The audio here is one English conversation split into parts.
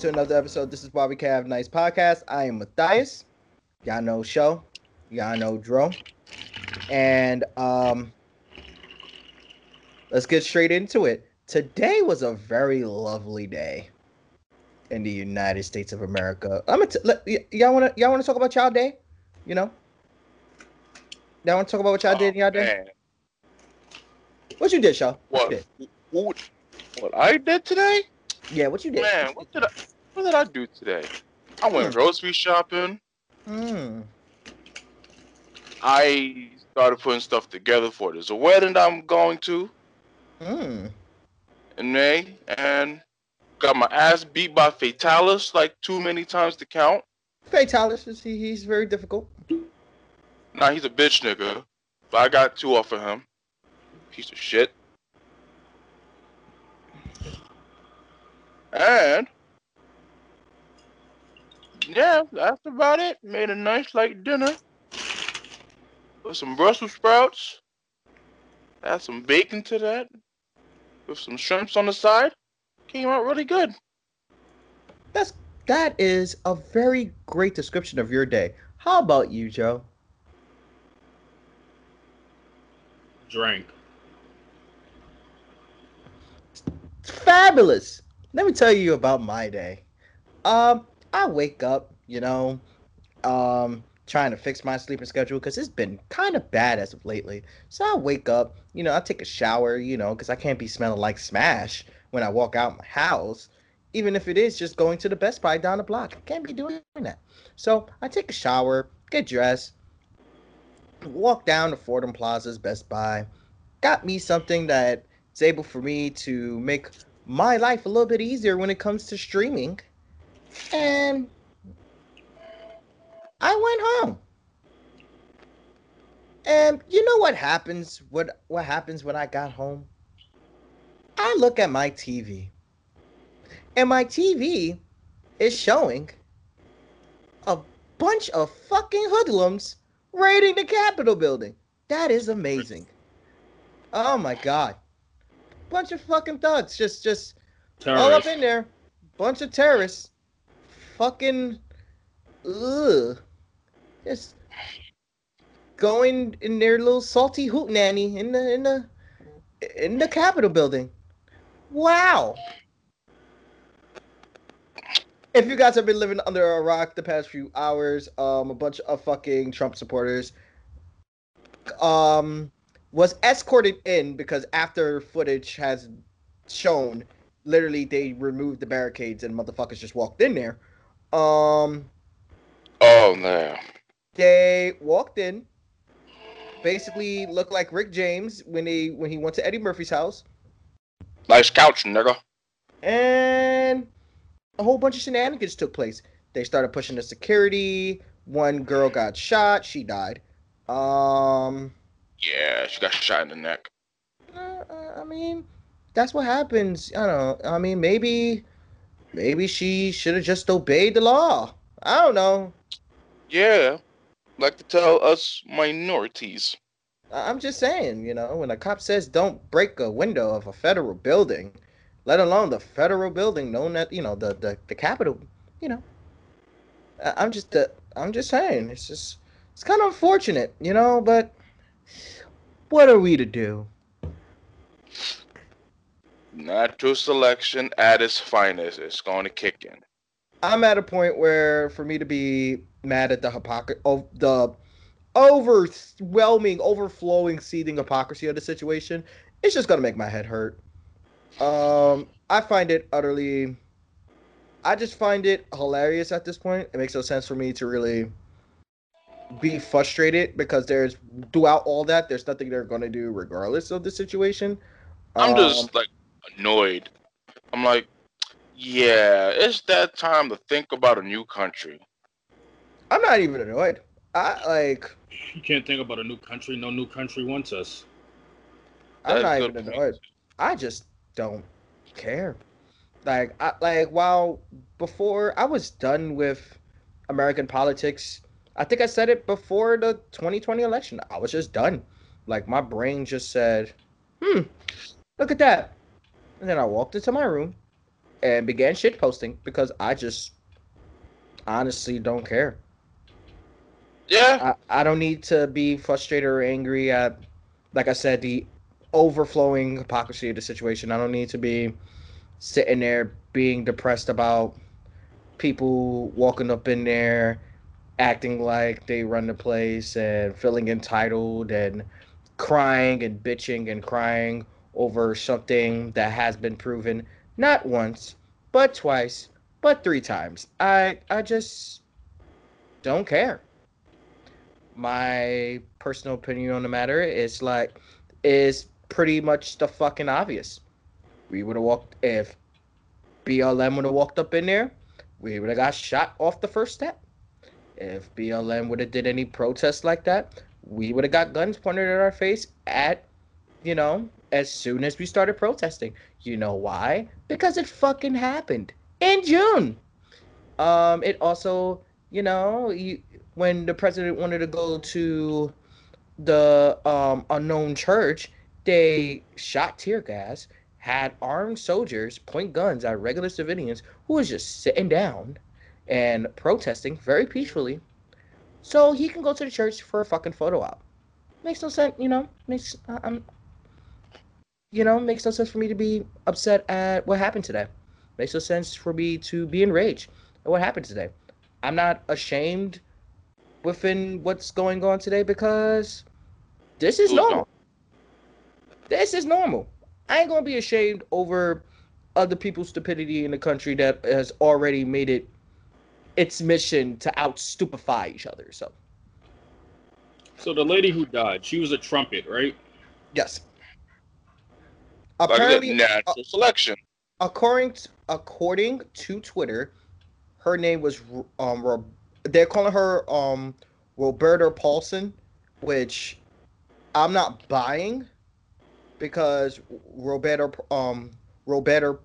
to another episode. This is Bobby Cav Nice Podcast. I am Matthias. Y'all know Show. Y'all know Dro. And um let's get straight into it. Today was a very lovely day in the United States of America. I'm gonna t- let, y- y'all wanna y'all wanna talk about y'all day? You know? Y'all wanna talk about what y'all did in y'all day? What you did, Shaw? What what, you did? what, what I did today? Yeah, what you did? Man, what did I, what did I do today? I went Hmm. grocery shopping. Mm. I started putting stuff together for this a wedding I'm going to Mm. in May, and got my ass beat by Fatalis like too many times to count. Fatalis, is- he, he's very difficult. Nah, he's a bitch nigga, but I got two off of him. Piece of shit. And yeah, that's about it. Made a nice light dinner with some Brussels sprouts. Add some bacon to that with some shrimps on the side. Came out really good. That's that is a very great description of your day. How about you, Joe? Drank. Fabulous. Let me tell you about my day. Um, I wake up, you know, um, trying to fix my sleeping schedule because it's been kind of bad as of lately. So I wake up, you know, I take a shower, you know, because I can't be smelling like smash when I walk out my house, even if it is just going to the Best Buy down the block. I can't be doing that. So I take a shower, get dressed, walk down to Fordham Plaza's Best Buy, got me something that is able for me to make my life a little bit easier when it comes to streaming. And I went home. And you know what happens? What what happens when I got home? I look at my TV. And my TV is showing a bunch of fucking hoodlums raiding the Capitol building. That is amazing. Oh my god. Bunch of fucking thugs just just all up in there. Bunch of terrorists. Fucking ugh. Just going in their little salty hoot nanny in the in the in the Capitol building. Wow. If you guys have been living under a rock the past few hours, um, a bunch of fucking Trump supporters, um, was escorted in because after footage has shown, literally they removed the barricades and motherfuckers just walked in there. Um, Oh no. they walked in, basically looked like Rick James when he when he went to Eddie Murphy's house, Nice couch, nigga. and a whole bunch of shenanigans took place. They started pushing the security. One girl got shot. She died. Um, Yeah, she got shot in the neck. uh, uh, I mean, that's what happens. I don't know. I mean, maybe, maybe she should have just obeyed the law. I don't know. Yeah, like to tell us minorities. I'm just saying, you know, when a cop says don't break a window of a federal building, let alone the federal building known at you know the the, the Capitol, you know, I'm just uh, I'm just saying it's just it's kind of unfortunate, you know, but what are we to do? Natural selection at its finest is going to kick in. I'm at a point where for me to be mad at the hypocrisy of the overwhelming, overflowing, seething hypocrisy of the situation, it's just gonna make my head hurt. Um, I find it utterly. I just find it hilarious at this point. It makes no sense for me to really be frustrated because there's throughout all that, there's nothing they're gonna do regardless of the situation. I'm Um, just like annoyed. I'm like, yeah, it's that time to think about a new country. I'm not even annoyed. I like. You can't think about a new country. No new country wants us. I'm not even good point. annoyed. I just don't care. Like I like while before I was done with American politics, I think I said it before the 2020 election. I was just done. Like my brain just said, "Hmm, look at that." And then I walked into my room and began shit posting because I just honestly don't care. Yeah. I, I don't need to be frustrated or angry at, like I said, the overflowing hypocrisy of the situation. I don't need to be sitting there being depressed about people walking up in there acting like they run the place and feeling entitled and crying and bitching and crying over something that has been proven not once, but twice, but three times. I I just don't care. My personal opinion on the matter is like is pretty much the fucking obvious. We would have walked if BLM would have walked up in there, we would have got shot off the first step. If BLM would have did any protests like that, we would have got guns pointed at our face at, you know, as soon as we started protesting. You know why? Because it fucking happened in June. Um, it also, you know, you, when the president wanted to go to the um, unknown church, they shot tear gas, had armed soldiers point guns at regular civilians who was just sitting down and protesting very peacefully, so he can go to the church for a fucking photo op. Makes no sense, you know. Makes I'm, you know, makes no sense for me to be upset at what happened today. Makes no sense for me to be enraged at what happened today. I'm not ashamed within what's going on today because this is normal. This is normal. I ain't gonna be ashamed over other people's stupidity in the country that has already made it its mission to out stupefy each other. So So the lady who died, she was a trumpet, right? yes. Apparently, natural selection. according to, according to Twitter, her name was um Ro- they're calling her um Roberta Paulson, which I'm not buying because Roberta um Roberta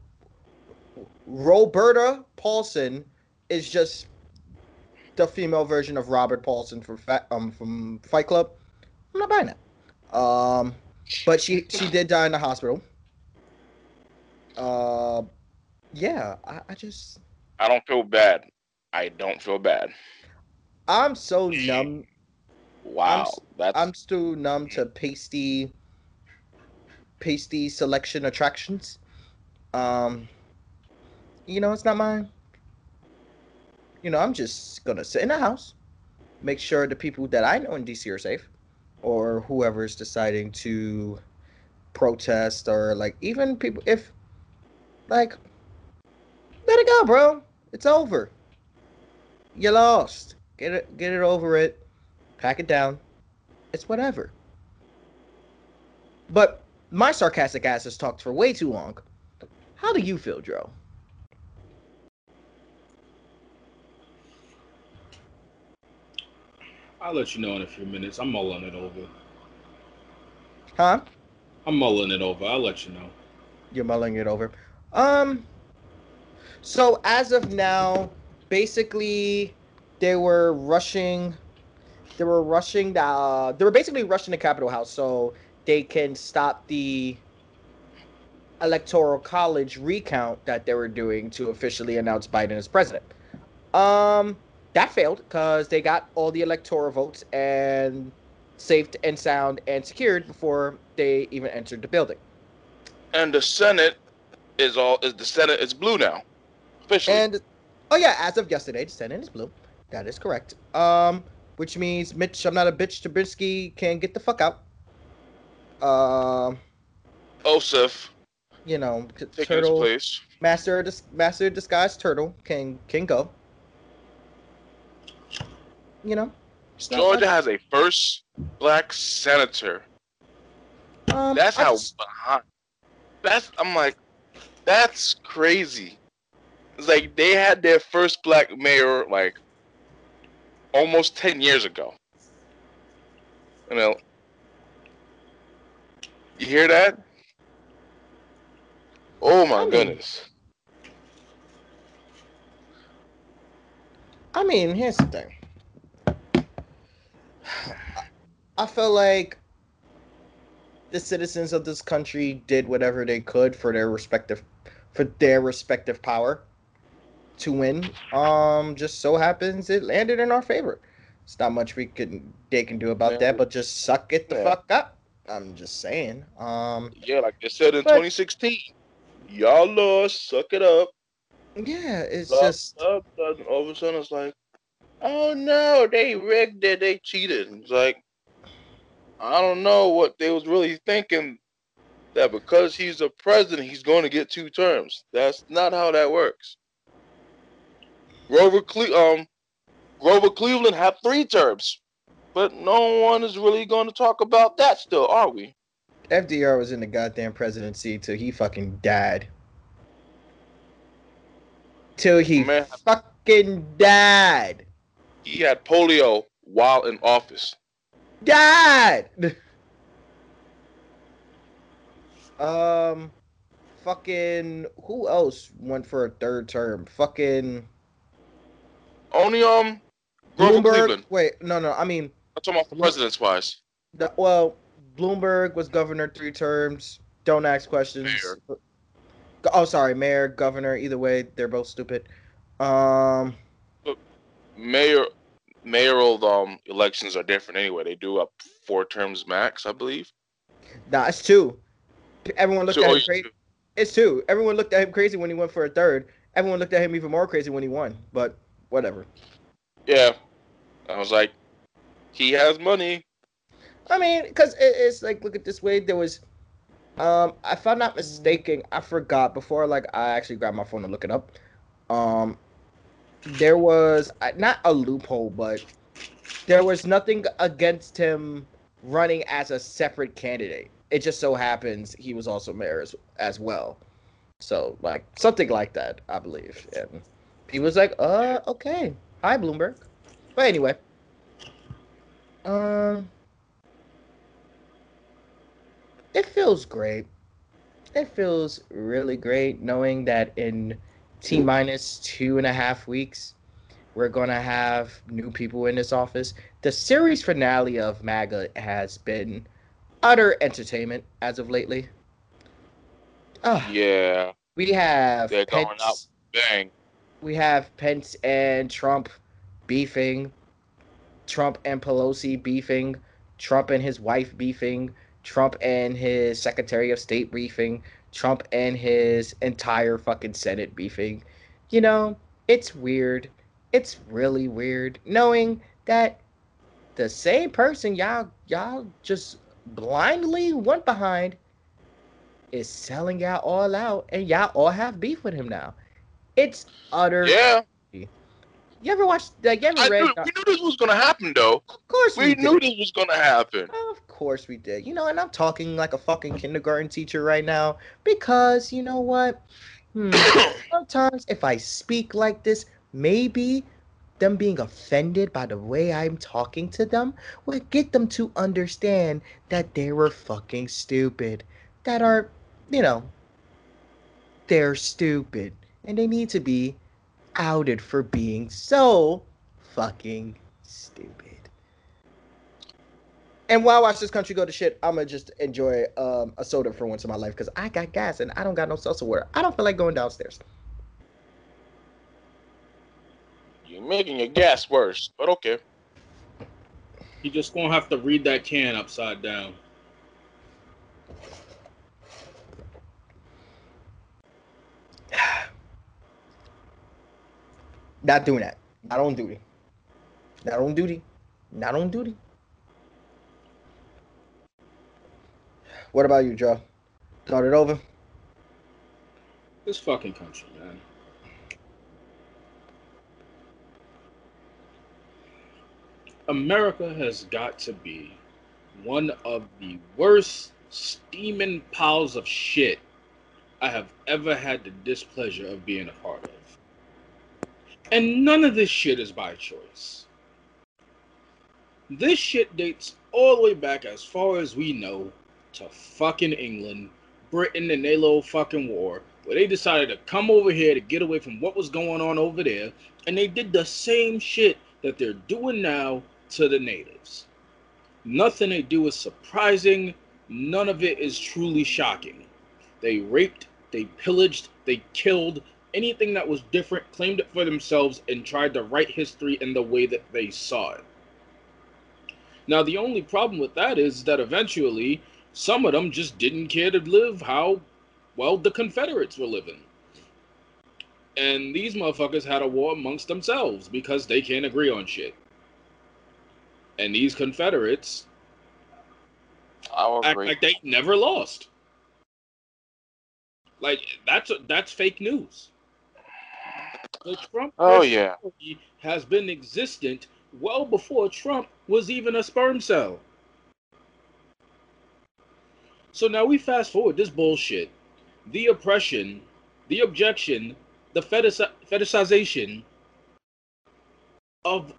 Roberta Paulson is just the female version of Robert Paulson from um from Fight Club. I'm not buying that. Um, but she she did die in the hospital. Uh, yeah, I, I just I don't feel bad. I don't feel bad. I'm so numb. Wow. s- That's I'm still numb to pasty, pasty selection attractions. Um, you know, it's not mine. You know, I'm just gonna sit in the house, make sure the people that I know in DC are safe, or whoever's deciding to protest, or like even people if, like, let it go, bro. It's over. You lost. Get it, get it over it. Pack it down. It's whatever. But my sarcastic ass has talked for way too long. How do you feel, Joe? I'll let you know in a few minutes. I'm mulling it over. Huh? I'm mulling it over. I'll let you know. You're mulling it over. Um. So as of now, basically, they were rushing. They were rushing the. Uh, they were basically rushing the Capitol House so they can stop the electoral college recount that they were doing to officially announce Biden as president. Um, that failed because they got all the electoral votes and safe and sound and secured before they even entered the building. and the Senate is all is the Senate is blue now. Officially. And oh yeah, as of yesterday, the Senate is blue. That is correct. Um, which means Mitch, I'm not a bitch. Trubinsky can get the fuck out. Um, Osif you know, t- taking his turtle place. master, dis- master disguised turtle can can go. You know, Georgia has a first black senator. Um, That's I how just- behind. That's I'm like, that's crazy. It's like they had their first black mayor like almost ten years ago. You know, you hear that? Oh my I mean- goodness! I mean, here's the thing. I feel like the citizens of this country did whatever they could for their respective for their respective power to win. Um, just so happens it landed in our favor. It's not much we can they can do about Yeah. that, but just suck it the Yeah. fuck up. I'm just saying. Um, Yeah, like they said in But- 2016, y'all lost, suck it up. yeah, it's Blah, just blah, blah. All of a sudden, it's like, oh no, they rigged it, they cheated. It's like, I don't know what they was really thinking. That because he's a president, he's going to get two terms. That's not how that works. Grover Cle- um, Grover Cleveland had three terms, but no one is really going to talk about that still, are we? FDR was in the goddamn presidency till he fucking died. Till he Man. fucking died. He had polio while in office. Died. um, fucking who else went for a third term? Fucking Only um, Grover Bloomberg. Cleveland. Wait, no, no. I mean, I'm talking about the president's wise. the, well, Bloomberg was governor three terms. Don't ask questions. Mayor. Oh, sorry, mayor, governor. Either way, they're both stupid. Um, Mayor, mayoral um elections are different anyway. They do up four terms max, I believe. nah, it's two. Everyone looked So, at oh, him crazy. It's two. Everyone looked at him crazy when he went for a third. Everyone looked at him even more crazy when he won. But whatever. yeah, I was like, he has money. I mean, because it, it's like, look at this way. There was, um, if I'm not mistaken, I forgot before. Like, I actually grabbed my phone to look it up. Um, there was not a loophole, but there was nothing against him running as a separate candidate. It just so happens he was also mayor as, as well. So, like, something like that, I believe. And he was like, uh, okay. Hi, Bloomberg. But anyway. Um, it feels great. It feels really great knowing that in T minus two and a half weeks, we're to have new people in this office. The series finale of MAGA has been utter entertainment as of lately. Ah, Yeah, we have They're going out. bang. we have Pence and Trump beefing, Trump and Pelosi beefing, Trump and his wife beefing, Trump and his Secretary of State beefing, Trump and his entire fucking Senate beefing. You know, it's weird. It's really weird knowing that the same person y'all y'all just blindly went behind is selling y'all all out and y'all all have beef with him now. It's utter Yeah, you ever watched like you ever I read knew, we knew this was gonna happen though. Of course we, We knew this was gonna happen. Of course we did. You know, and I'm talking like a fucking kindergarten teacher right now because you know what? Hmm, sometimes if I speak like this, maybe them being offended by the way I'm talking to them will get them to understand that they were fucking stupid. That are, you know, they're stupid and they need to be outed for being so fucking stupid. And while I watch this country go to shit, I'm gonna just enjoy um, a soda for once in my life because I got gas and I don't got no seltzer water. I don't feel like going downstairs. You're making your gas worse, but okay. You just gonna have to read that can upside down. Not doing that. Not on duty. Not on duty. Not on duty. What about you, Joe? Thought it over? This fucking country, man. America has got to be one of the worst steaming piles of shit I have ever had the displeasure of being a part of. And none of this shit is by choice. This shit dates all the way back as far as we know to fucking England, Britain, and their little fucking war, where they decided to come over here to get away from what was going on over there, and they did the same shit that they're doing now to the natives. Nothing they do is surprising, none of it is truly shocking. They raped, they pillaged, They killed anything that was different, claimed it for themselves, and tried to write history in the way that they saw it. Now, the only problem with that is that eventually some of them just didn't care to live how, well, the Confederates were living. And these motherfuckers had a war amongst themselves because they can't agree on shit. And these Confederates act agree. like they never lost. Like that's that's fake news. The Trump oh yeah. has been existent well before Trump was even a sperm cell. So now we fast forward this bullshit, the oppression, the objection, the fetish- fetishization of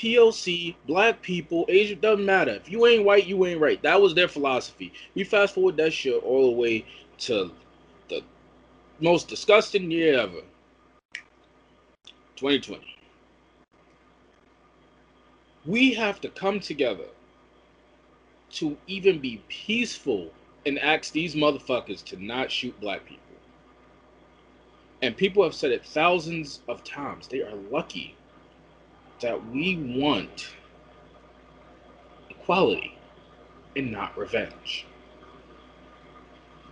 POC, black people, Asian, doesn't matter. If you ain't white, you ain't right. That was their philosophy. We fast forward that shit all the way to the most disgusting year ever 2020. We have to come together to even be peaceful and ask these motherfuckers to not shoot black people. And people have said it thousands of times. They are lucky that we want equality and not revenge.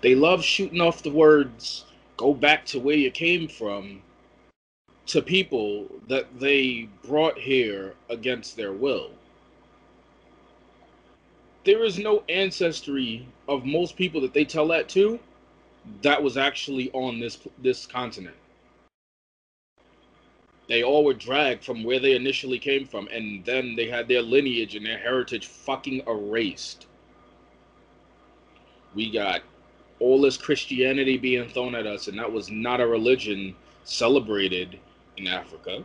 They love shooting off the words, go back to where you came from, to people that they brought here against their will. There is no ancestry of most people that they tell that to that was actually on this this continent. They all were dragged from where they initially came from, and then they had their lineage and their heritage fucking erased. We got all this Christianity being thrown at us, and that was not a religion celebrated in Africa.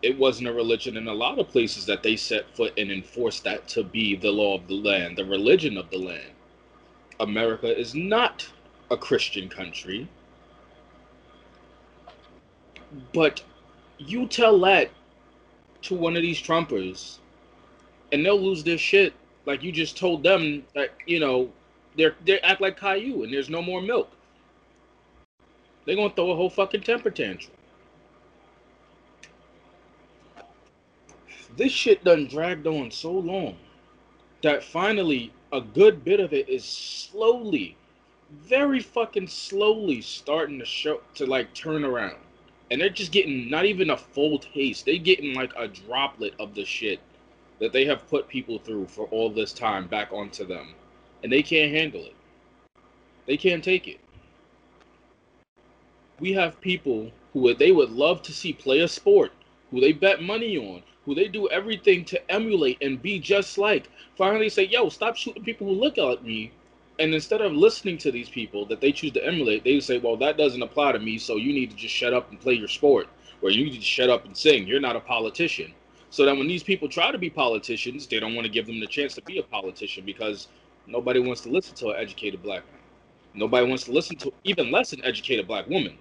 It wasn't a religion in a lot of places that they set foot and enforced that to be the law of the land, the religion of the land. America is not a Christian country. But you tell that to one of these Trumpers, and they'll lose their shit. Like you just told them that you know they're they act like Caillou, and there's no more milk. They're gonna throw a whole fucking temper tantrum. This shit done dragged on so long that finally a good bit of it is slowly, very fucking slowly starting to show to like turn around. And they're just getting not even a full taste. They're getting like a droplet of the shit that they have put people through for all this time back onto them. And they can't handle it. They can't take it. We have people who they would love to see play a sport, who they bet money on, who they do everything to emulate and be just like, finally say, yo, stop shooting people who look like me. And instead of listening to these people that they choose to emulate, they say, well, that doesn't apply to me, so you need to just shut up and play your sport, or you need to shut up and sing. You're not a politician. So that when these people try to be politicians, they don't want to give them the chance to be a politician because nobody wants to listen to an educated black man. Nobody wants to listen to even less an educated black woman.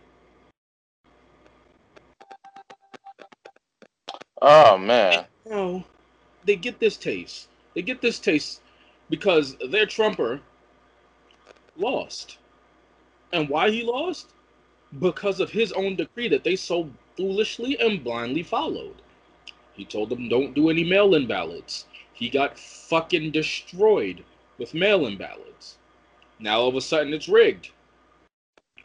Oh man. No, they get this taste. They get this taste because their Trumper lost. And why he lost? Because of his own decree that they so foolishly and blindly followed. He told them don't do any mail in ballots. He got fucking destroyed with mail in ballots. Now all of a sudden it's rigged.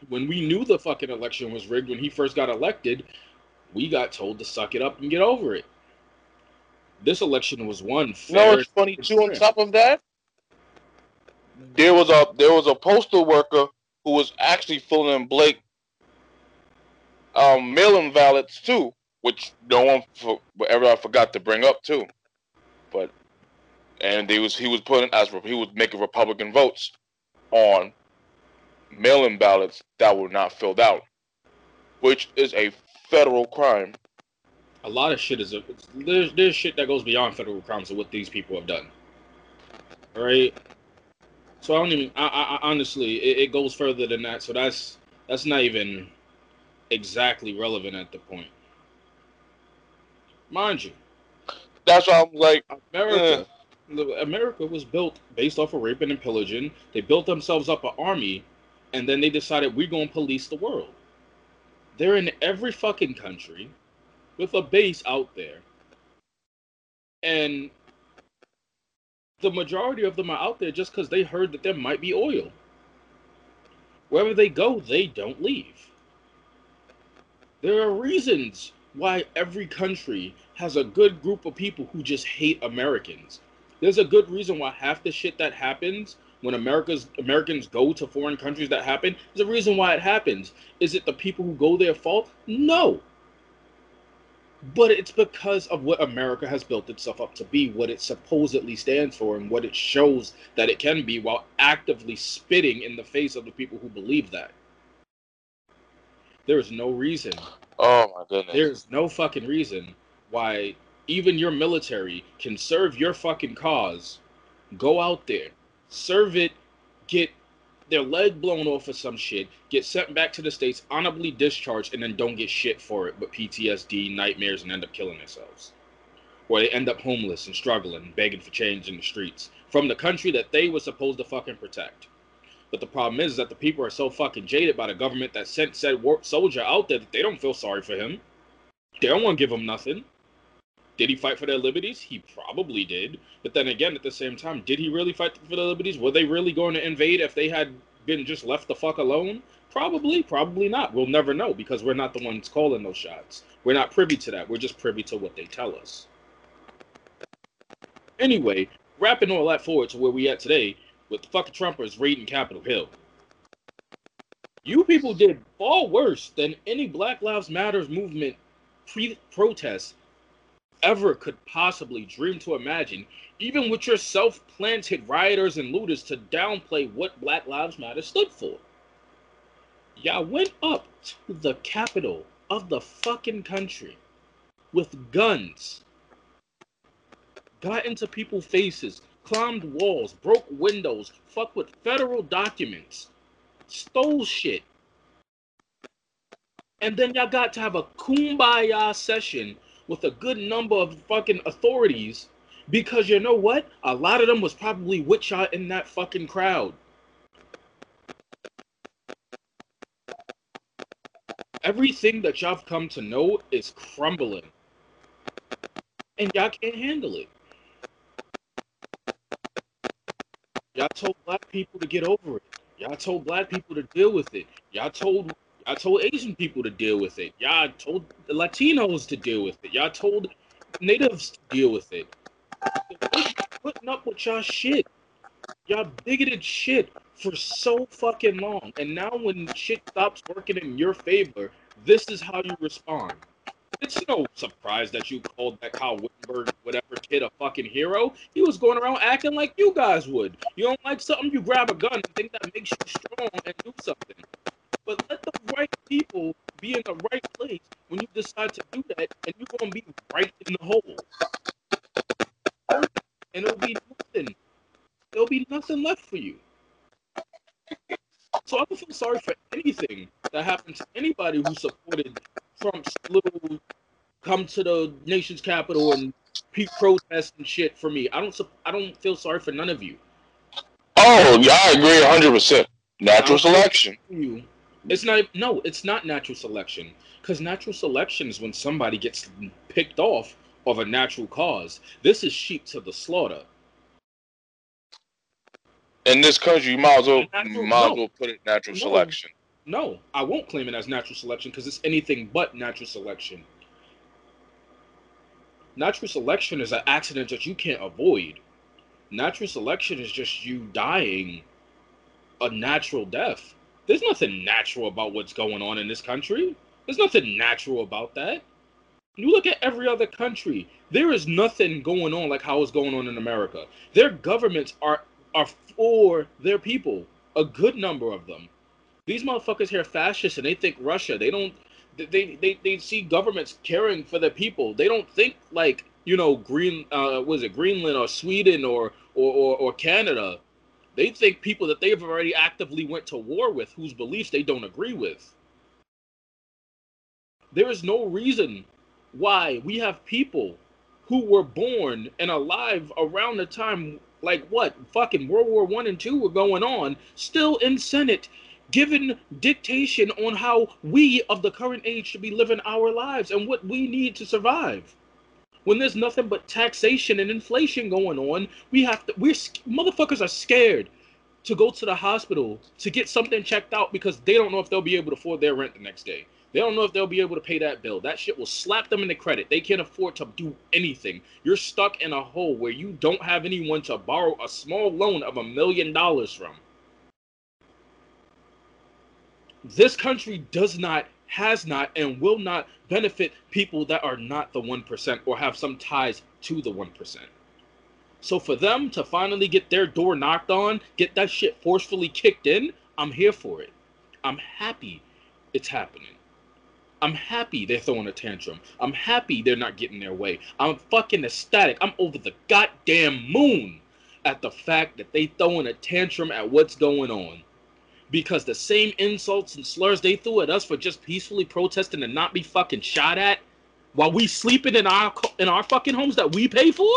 When we knew the fucking election was rigged when he first got elected, we got told to suck it up and get over it. This election was won You fair. know what's funny too? On top of that, there was a there was a postal worker who was actually filling in Blake um, mail-in ballots too, which no one for, ever I forgot to bring up too. But and they was he was putting as he was making Republican votes on mail-in ballots that were not filled out, which is a federal crime. a lot of shit is a, there's there's shit that goes beyond federal crimes of what these people have done. Right? So I don't even. I, I, I honestly, it, it goes further than that. So that's that's not even exactly relevant at the point. Mind you, That's why I'm like, America, the- America was built based off of raping and pillaging. They built themselves up an army and then they decided we're going to police the world. They're in every fucking country with a base out there. And the majority of them are out there just because they heard that there might be oil. Wherever they go, they don't leave. There are reasons why every country has a good group of people who just hate Americans. There's a good reason why half the shit that happens when America's Americans go to foreign countries that happen, there's a reason why it happens. Is it the people who go there fault? No. But it's because of what America has built itself up to be, what it supposedly stands for, and what it shows that it can be while actively spitting in the face of the people who believe that. There is no reason. Oh my goodness. There's no fucking reason why even your military can serve your fucking cause, go out there, serve it, get their leg blown off or some shit, get sent back to the states, honorably discharged, and then don't get shit for it, but PTSD, nightmares, and end up killing themselves. Or they end up homeless and struggling, begging for change in the streets from the country that they were supposed to fucking protect. But the problem is, is that the people are so fucking jaded by the government that sent said war- soldier out there that they don't feel sorry for him. They don't want to give him nothing. Did he fight for their liberties? He probably did. But then again, at the same time, did he really fight for their liberties? Were they really going to invade if they had been just left the fuck alone? Probably, probably not. We'll never know because we're not the ones calling those shots. We're not privy to that. We're just privy to what they tell us. Anyway, wrapping all that forward to where we at today with the fucking Trumpers raiding Capitol Hill. You people did far worse than any Black Lives Matters movement pre- protest ever could possibly dream to imagine, even with your self planted rioters and looters to downplay what Black Lives Matter stood for. Y'all went up to the capital of the fucking country with guns, got into people's faces, climbed walls, broke windows, fucked with federal documents, stole shit. And then y'all got to have a kumbaya session with a good number of fucking authorities because you know what? A lot of them was probably witch y'all in that fucking crowd. Everything that y'all have come to know is crumbling. And y'all can't handle it. Y'all told black people to get over it. Y'all told black people to deal with it. Y'all told I told Asian people to deal with it. Y'all told the Latinos to deal with it. Y'all told natives to deal with it. Putting up with y'all shit. Y'all bigoted shit for so fucking long. And now when shit stops working in your favor, this is how you respond. It's no surprise that you called that Kyle Wittenberg, whatever kid, a fucking hero. He was going around acting like you guys would. You don't like something, you grab a gun and think that makes you strong and do something. But let the right people be in the right place when you decide to do that, and you're gonna be right in the hole. And it'll be nothing. There'll be nothing left for you. So I don't feel sorry for anything that happened to anybody who supported Trump's little come to the nation's capital and peak protest and shit for me. I don't I don't feel sorry for none of you. Oh, yeah, I agree 100%. Natural selection. You. It's not no, it's not natural selection. Because natural selection is when somebody gets picked off of a natural cause. This is sheep to the slaughter. In this country, you might as well, Natural- might as well put it natural No. selection. No, I won't claim it as natural selection because it's anything but natural selection. Natural selection is an accident that you can't avoid. Natural selection is just you dying a natural death. There's nothing natural about what's going on in this country. There's nothing natural about that. You look at every other country, there is nothing going on like how it's going on in America. Their governments are are for their people, a good number of them. These motherfuckers here fascists and they think Russia. They don't they they, they see governments caring for their people. They don't think like, you know, Green uh was it Greenland or Sweden or or, or, or Canada. They think people that they've already actively went to war with whose beliefs they don't agree with. There is no reason why we have people who were born and alive around the time like what fucking World War One and Two were going on, still in Senate, given dictation on how we of the current age should be living our lives and what we need to survive. When there's nothing but taxation and inflation going on, we have to. We're motherfuckers are scared to go to the hospital to get something checked out because they don't know if they'll be able to afford their rent the next day. They don't know if they'll be able to pay that bill. That shit will slap them in the credit. They can't afford to do anything. You're stuck in a hole where you don't have anyone to borrow a small loan of a million dollars from. This country does not, has not, and will not benefit people that are not the 1% or have some ties to the 1%. So for them to finally get their door knocked on, get that shit forcefully kicked in, I'm here for it. I'm happy it's happening. I'm happy they're throwing a tantrum. I'm happy they're not getting their way. I'm fucking ecstatic. I'm over the goddamn moon at the fact that they throwing a tantrum at what's going on. Because the same insults and slurs they threw at us for just peacefully protesting and not be fucking shot at while we sleeping in our in our fucking homes that we pay for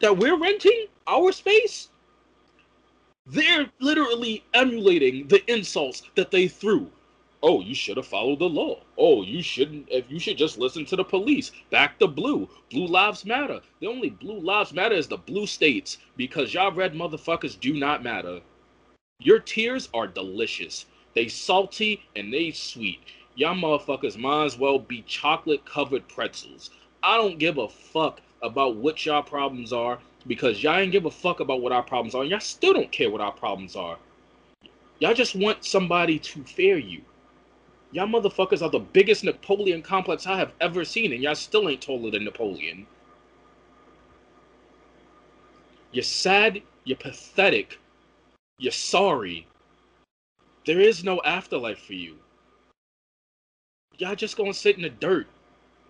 that we're renting our space, they're literally emulating the insults that they threw. Oh, you should have followed the law. Oh, you shouldn't. If you should just listen to the police. Back the blue. Blue lives matter. The only blue lives matter is the blue states because y'all red motherfuckers do not matter. Your tears are delicious. They salty and they sweet. Y'all motherfuckers might as well be chocolate covered pretzels. I don't give a fuck about what y'all problems are because y'all ain't give a fuck about what our problems are. Y'all still don't care what our problems are. Y'all just want somebody to fear you. Y'all motherfuckers are the biggest Napoleon complex I have ever seen, and y'all still ain't taller than Napoleon. You're sad, you're pathetic, you're sorry. There is no afterlife for you. Y'all just gonna sit in the dirt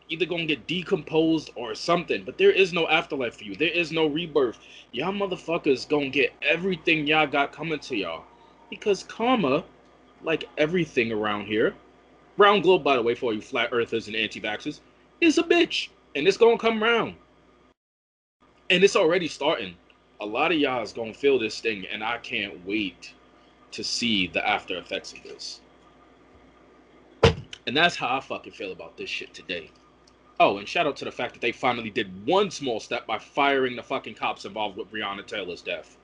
either gonna get decomposed or something. But there is no afterlife for you. There is no rebirth. Y'all motherfuckers gonna get everything y'all got coming to y'all. Because karma, like everything around here, round globe by the way, for you flat earthers and anti-vaxxers, is a bitch. And it's gonna come around. And it's already starting. A lot of y'all is gonna feel this thing, and I can't wait to see the after effects of this. And that's how I fucking feel about this shit today. Oh, and shout out to the fact that they finally did one small step by firing the fucking cops involved with Breonna Taylor's death.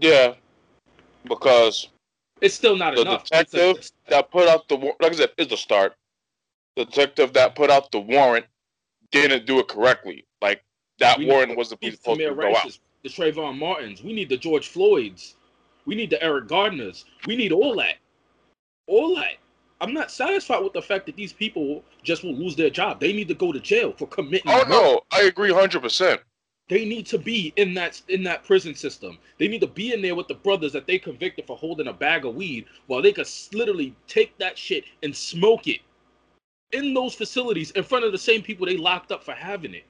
Yeah, because it's still not the enough. detective a, that put out the like I said, it's the start. The detective that put out the warrant didn't do it correctly. Like that warrant was supposed to go out. The Trayvon Martins. We need the George Floyds. We need the Eric Gardners. We need all that. All that. I'm not satisfied with the fact that these people just will lose their job. They need to go to jail for committing. Oh murder. no, I agree hundred percent. They need to be in that in that prison system. They need to be in there with the brothers that they convicted for holding a bag of weed, while they could literally take that shit and smoke it in those facilities in front of the same people they locked up for having it.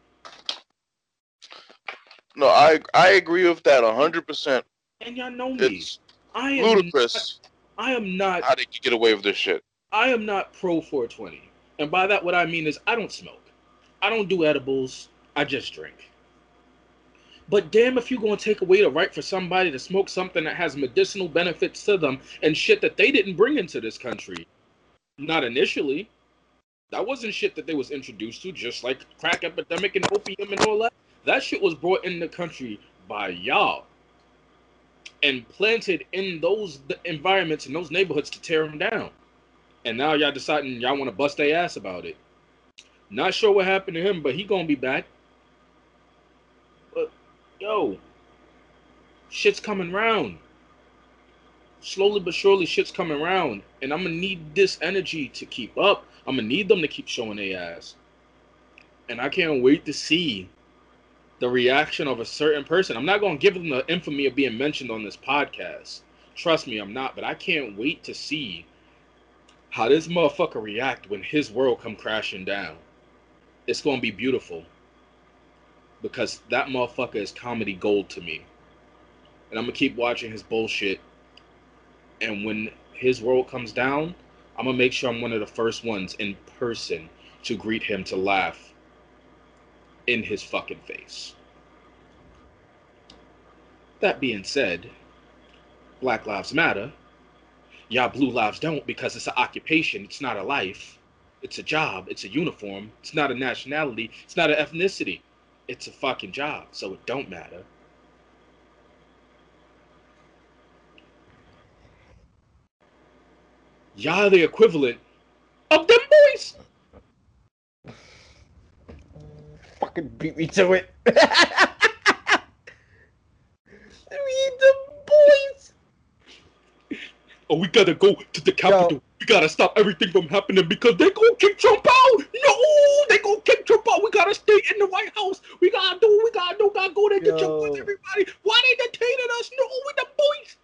No, I I agree with that hundred percent. And y'all know me. It's I am ludicrous. Not, I am not. How did you get away with this shit? I am not pro 420. And by that, what I mean is I don't smoke. I don't do edibles. I just drink. But damn if you're going to take away the right for somebody to smoke something that has medicinal benefits to them and shit that they didn't bring into this country. Not initially. That wasn't shit that they was introduced to, just like crack epidemic and opium and all that. That shit was brought in the country by y'all and planted in those environments in those neighborhoods to tear them down and now y'all deciding y'all want to bust their ass about it. Not sure what happened to him, but he gonna be back. But yo, shit's coming round. Slowly but surely, shit's coming round, and I'm gonna need this energy to keep up. I'm gonna need them to keep showing their ass, and I can't wait to see the reaction of a certain person. I'm not gonna give them the infamy of being mentioned on this podcast. Trust me, I'm not. But I can't wait to see how this motherfucker react when his world come crashing down. It's gonna be beautiful. Because that motherfucker is comedy gold to me. And I'm gonna keep watching his bullshit. And when his world comes down, I'm gonna make sure I'm one of the first ones in person to greet him to laugh in his fucking face. That being said, Black Lives Matter Yeah, blue lives don't because it's an occupation. It's not a life. It's a job. It's a uniform. It's not a nationality. It's not an ethnicity. It's a fucking job. So it don't matter. Y'all the equivalent of them boys. Fucking beat me to it. we the boys. Oh, we gotta go to the capital. We gotta stop everything from happening because they gonna kick Trump out. No, they gonna kick Trump out. We gotta stay in the White House. We gotta do. We gotta do. Gotta go there get your Yo. with everybody. Why they detaining us? No, we the boys.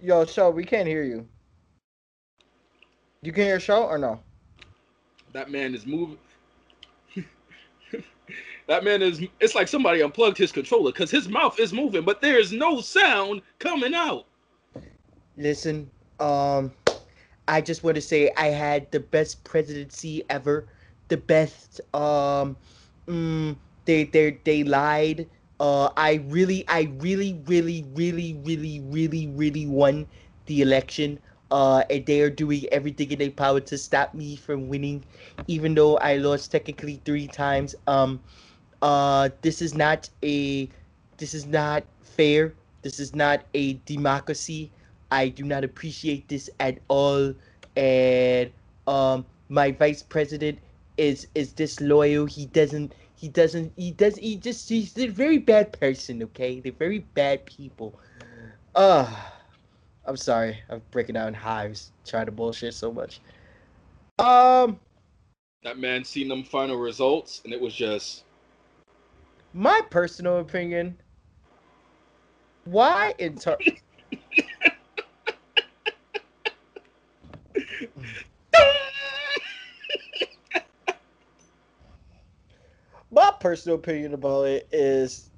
Yo, show, we can't hear you. You can hear show or no? That man is moving. That man is. It's like somebody unplugged his controller because his mouth is moving, but there is no sound coming out. Listen, um, I just want to say I had the best presidency ever. The best. Um, mm, they they they lied. Uh, I really, I really, really, really, really, really, really won the election. Uh, and they are doing everything in their power to stop me from winning, even though I lost technically three times. Um, uh, this is not a, this is not fair. This is not a democracy. I do not appreciate this at all. And um, my vice president is is disloyal. He doesn't. He doesn't. He does. He just. He's a very bad person. Okay, they're very bad people. Uh I'm sorry. I'm breaking down hives trying to bullshit so much. Um, That man seen them final results, and it was just. My personal opinion. Why in ter- my personal opinion about it is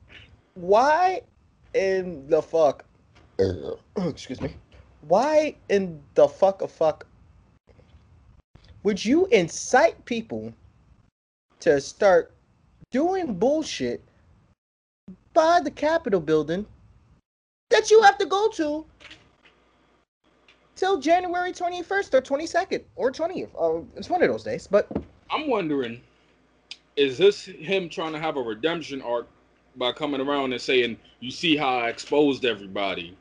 why in the fuck excuse me why in the fuck of fuck would you incite people to start doing bullshit by the capitol building that you have to go to till january 21st or 22nd or 20th uh, it's one of those days but I'm wondering, is this him trying to have a redemption arc by coming around and saying, "You see how I exposed everybody"?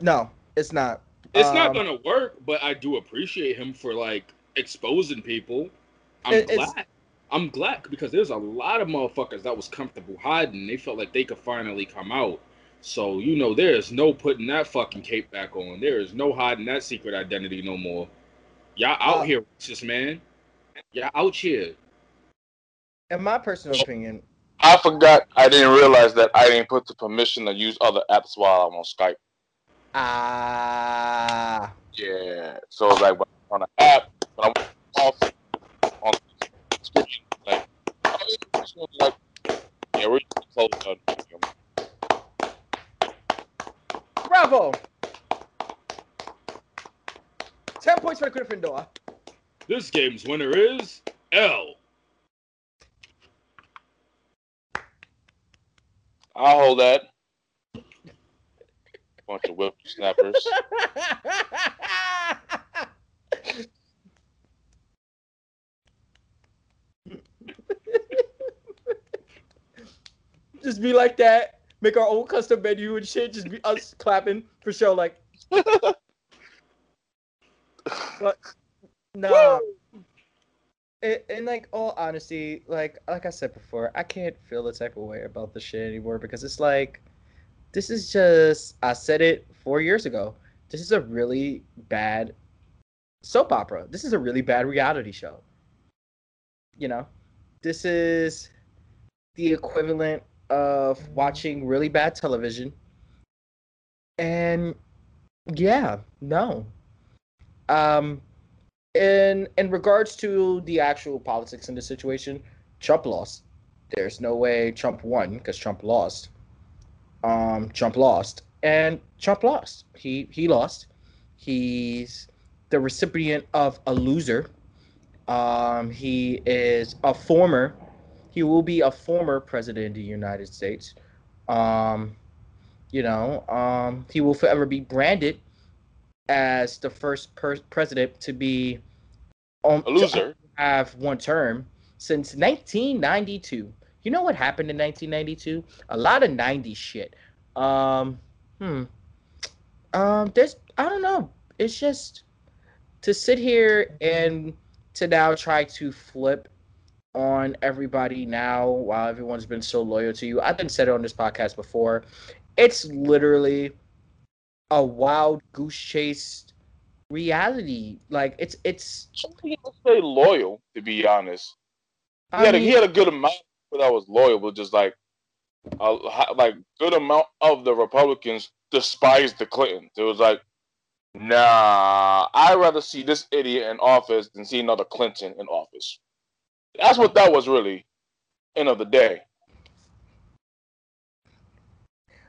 no it's not It's not Um, gonna work, but I do appreciate him for like exposing people. I'm glad. I'm glad because there's a lot of motherfuckers that was comfortable hiding. They felt like they could finally come out. So you know, there is no putting that fucking cape back on. There is no hiding that secret identity no more. Y'all out Uh, here, just man. Y'all out here. in my personal opinion I forgot. I didn't realize that I didn't put the permission to use other apps while I'm on Skype. ah Yeah. So it's like when I'm on an app, when I'm off yeah, this one's like, yeah, we're just close down. bravo 10 points for gryffindor This game's winner is L. I'll hold that. Bunch of whippersnappers. just be like that. Make our own custom menu and shit. Just be us clapping for show. Like, nah. And, and like all honesty, like like I said before, I can't feel the type of way about this shit anymore because it's like, this is just. I said it four years ago. This is a really bad soap opera. This is a really bad reality show. You know, this is the equivalent of watching really bad television. And yeah, no. Um in in regards to the actual politics in the situation, Trump lost. There's no way Trump won because Trump lost. Um Trump lost. And Trump lost. He he lost. He's the recipient of a loser. Um he is a former he will be a former president of the United States. Um, you know, um, he will forever be branded as the first per- president to be on A loser. have one term since 1992. You know what happened in 1992? A lot of 90s shit. Um, hmm. Um, there's I don't know. It's just to sit here and to now try to flip on everybody now while everyone's been so loyal to you. I've been said it on this podcast before. It's literally a wild goose chase reality. Like it's it's Let's say loyal, to be honest. He I had, a, he had a good amount that was loyal, but just like a like good amount of the Republicans despised the Clintons. It was like, nah, I'd rather see this idiot in office than see another Clinton in office. That's what that was really, end of the day.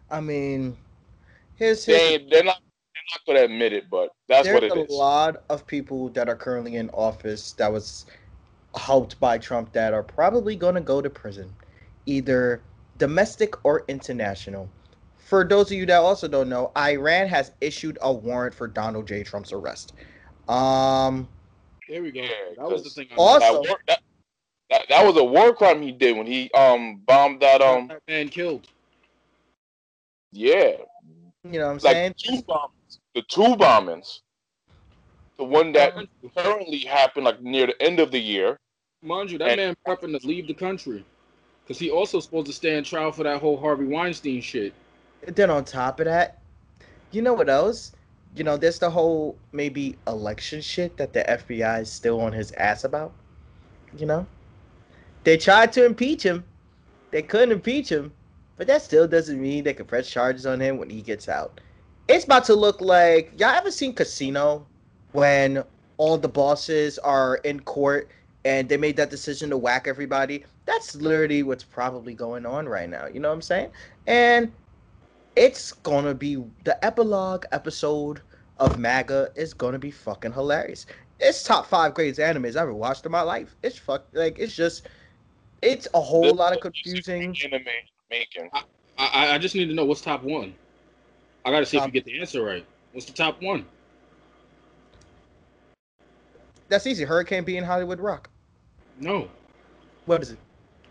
I mean, here's, here's they, they're not they're not gonna admit it, but that's what there's a lot of people that are currently in office that was helped by Trump that are probably going to go to prison, either domestic or international. For those of you that also don't know, Iran has issued a warrant for Donald J. Trump's arrest. Um, There we go. That was the 'cause thing. I Also- That, war, that, that, that was a war crime he did when he um bombed that um that man killed. yeah you know what I'm saying? two bombings the two bombings the one that currently happened like near the end of the year Mind you, that And- man prepping to leave the country. Because he also supposed to stand trial for that whole Harvey Weinstein shit. Then on top of that, you know what else? You know, there's the whole maybe election shit that the FBI is still on his ass about. You know, they tried to impeach him, they couldn't impeach him, but that still doesn't mean they can press charges on him when he gets out. It's about to look like y'all ever seen Casino when all the bosses are in court and they made that decision to whack everybody? That's literally what's probably going on right now. You know what I'm saying? And it's gonna be the epilogue episode of MAGA is gonna be fucking hilarious. It's top five greatest animes I've ever watched in my life. It's fuck like it's just it's a whole This lot of confusing. anime making I, I I just need to know what's top one. I gotta see if you get the answer right. What's the top one? That's easy. Hurricane being Hollywood Rock. No. What is it?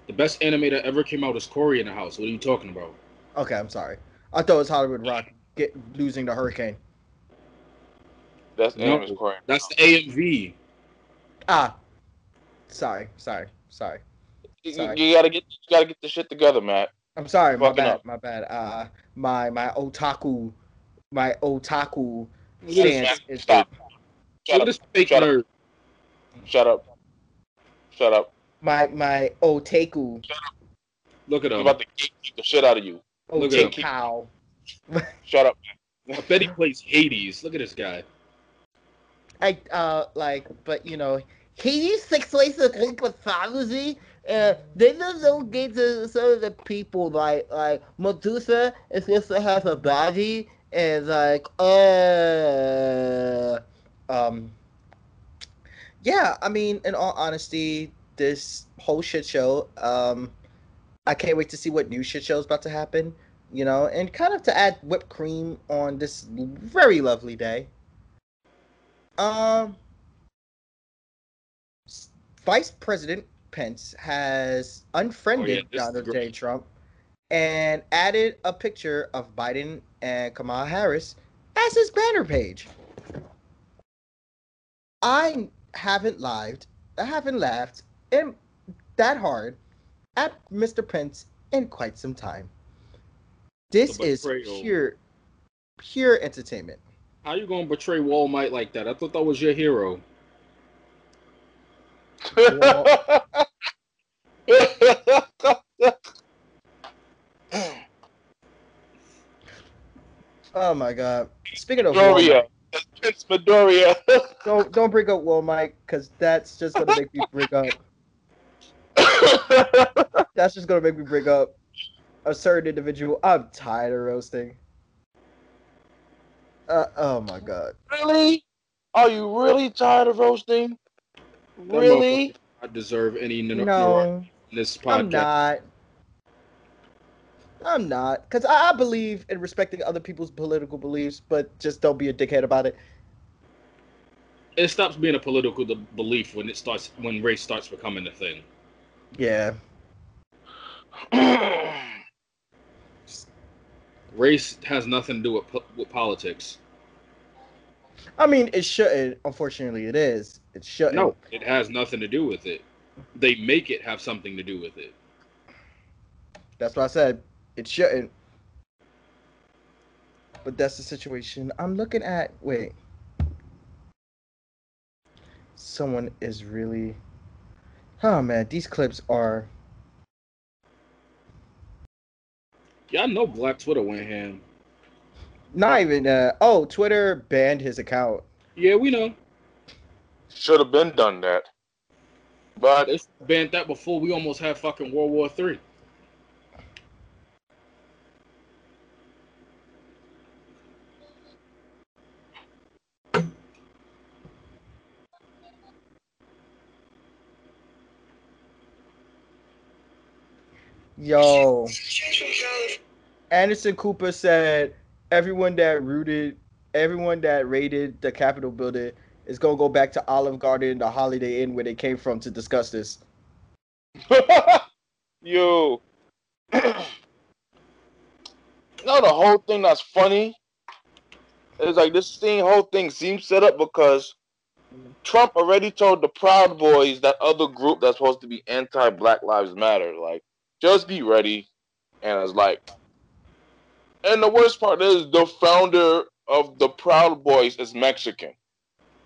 The best anime that ever came out is Cory in the House. What are you talking about? Okay, I'm sorry. I thought it was Hollywood Rock get losing the hurricane. that's No, anime's That's the AMV. Ah. Sorry, sorry, sorry. You, sorry. you gotta get you gotta get the shit together Matt I'm sorry, my Fucking bad, up. my bad. Uh my my otaku my otaku Look at this, stance is stop shut up Shut up. nerd. shut up shut up my my otaku Look at I'm him. about to kick the shit out of you Look at him. otaku. shut up I bet he plays Hades. Look at this guy. I uh like, but you know, Hades takes place in Greek mythology. Uh, they just don't get to some of the people like like Medusa is just to have a body and like uh um yeah, I mean, in all honesty, this whole shit show, um, I can't wait to see what new shit show is about to happen. You know, and kind of to add whipped cream on this very lovely day. Um, Vice President Pence has oh, unfriended this is Donald J. Trump and added a picture of Biden and Kamala Harris as his banner page. I haven't lied, I haven't laughed in, that hard at Mr. Pence in quite some time. This is pure, pure entertainment. How you gonna betray Walmart like that? I thought that was your hero. Oh my god! Speaking of Midoriya. It's Midoriya. don't don't bring up Walmart because that's just gonna make me break up. That's just gonna make me break up a certain individual. I'm tired of roasting. Uh, oh my god! really? Are you really tired of roasting? Really? I deserve any no, No, this I'm podcast. not. I'm not, because I, I believe in respecting other people's political beliefs, but just don't be a dickhead about it. it stops being a political belief when it starts when race starts becoming a thing. Yeah. Race has nothing to do with po- with politics. I mean, it shouldn't. Unfortunately, it is. It shouldn't. No, it has nothing to do with it. They make it have something to do with it. That's what I said. It shouldn't. But that's the situation. I'm looking at. Wait. Someone is really. Oh man, these clips are. Yeah, I know Black Twitter went ham. Not even. Uh, oh, Twitter banned his account. Yeah, we know. Should have been done that. But They banned that before we almost had fucking World War Three. Yo. Anderson Cooper said everyone that rooted, everyone that raided the Capitol building is gonna go back to Olive Garden, the Holiday Inn where they came from to discuss this. yo, you know the whole thing that's funny is like this thing, whole thing seems set up because Trump already told the Proud Boys, that other group that's supposed to be anti-Black Lives Matter, like just be ready. And it's like, and the worst part is the founder of the Proud Boys is Mexican.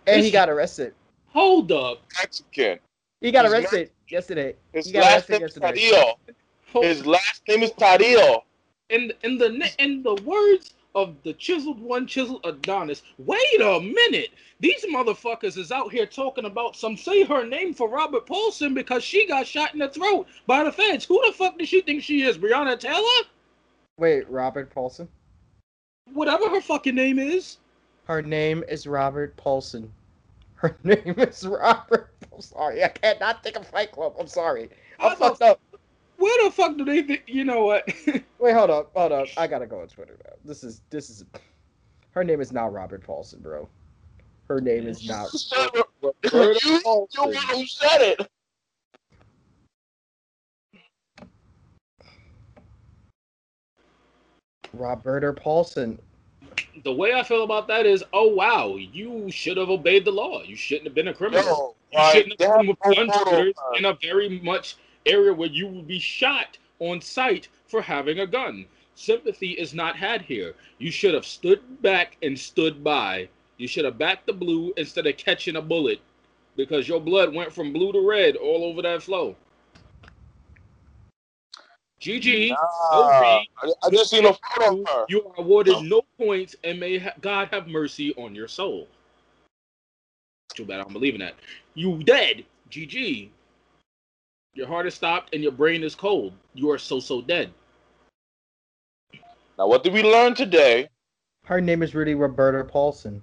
And he got arrested. Hold up. Mexican. He got He's not- arrested yesterday. His He got last arrested name is yesterday. Tadillo. Hold His last name is Tadillo. in in the in the words of the chiseled one, chiseled Adonis. Wait a minute, these motherfuckers is out here talking about some say her name for Robert Paulson because she got shot in the throat by the feds. Who the fuck does she think she is, Breonna Taylor? Wait, Robert Paulson? Whatever her fucking name is. Her name is Robert Paulson. Her name is Robert. I'm sorry. I cannot think of Fight Club. I'm sorry. I'm I fucked up. Where the fuck do they think? You know what? Wait, hold up, hold up. I gotta go on Twitter now. This is this is. Her name is not Robert Paulson, bro. Her name is not. you, you Paulson. who said it. Roberta Paulson. The way I feel about that is, oh wow, you should have obeyed the law. You shouldn't have been a criminal. Yo, You like, shouldn't have been with gun shooters in a very much area where you would be shot on sight for having a gun. Sympathy is not had here. You should have stood back and stood by. You should have backed the blue instead of catching a bullet because your blood went from blue to red all over that flow. GG. Nah, OB, I, I just seen a photo of her. You are awarded no points, and may ha- God have mercy on your soul. Too bad I don't believe in that. You dead. GG. Your heart is stopped and your brain is cold. You are so so dead. Now, what did we learn today? Her name is really Roberta Paulson.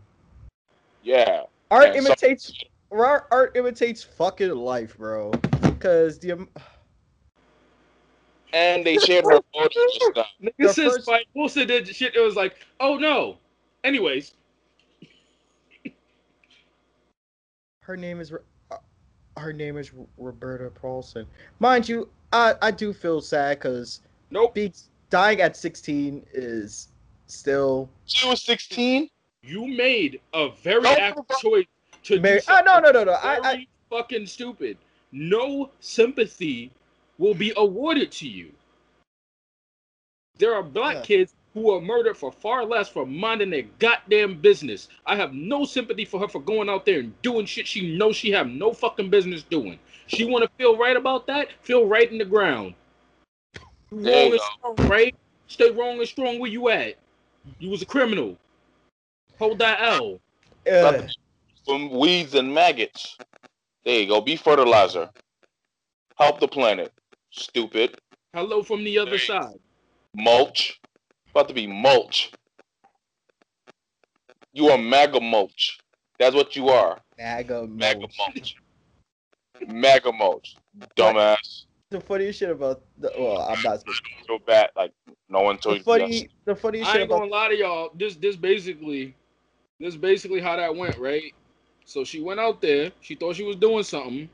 Yeah. Art Yeah, so- imitates art, art imitates fucking life, bro. Because the um, And they shared her photo just now. Nigga The says first- Spike Wilson did shit. It was like, oh no. Anyways, her name is uh, her name is Roberta Paulson. Mind you, I I do feel sad because nope. be dying at 16 is still She was 16. You made a very Don't active fuck- choice to Mary. do Oh no something no no no! I, very I fucking stupid. No sympathy will be awarded to you. There are black Yeah. kids who are murdered for far less for minding their goddamn business. I have no sympathy for her for going out there and doing shit she knows she have no fucking business doing. She want to feel right about that? Feel right in the ground. There wrong and strong, right? Stay wrong and strong where you at. You was a criminal. Hold that L. uh, From weeds and maggots. There you go. Be fertilizer. Help the planet. Stupid. Hello from the other Hey. side. Mulch. About to be mulch. You are MAGA mulch. That's what you are. MAGA MAGA mulch. mulch. MAGA mulch. Dumbass. The funniest shit about the well, I'm not. supposed So bad. Like no one The told you. funny, the funniest I shit ain't about gonna lie to y'all. This this basically this basically how that went, right? So she went out there. She thought she was doing something.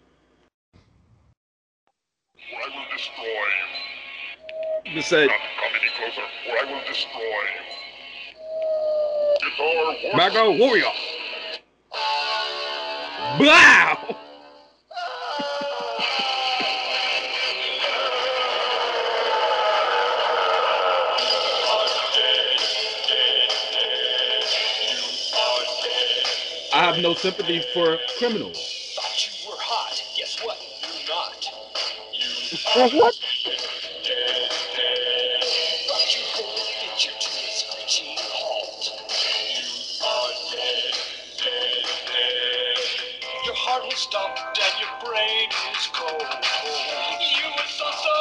I will destroy you. Just said, Not come any closer, or I will destroy you. Guitar "Back Warrior. warrior." Wow! I have no sympathy for criminals. Dead. Your heart was stopped and your brain is cold. You were so so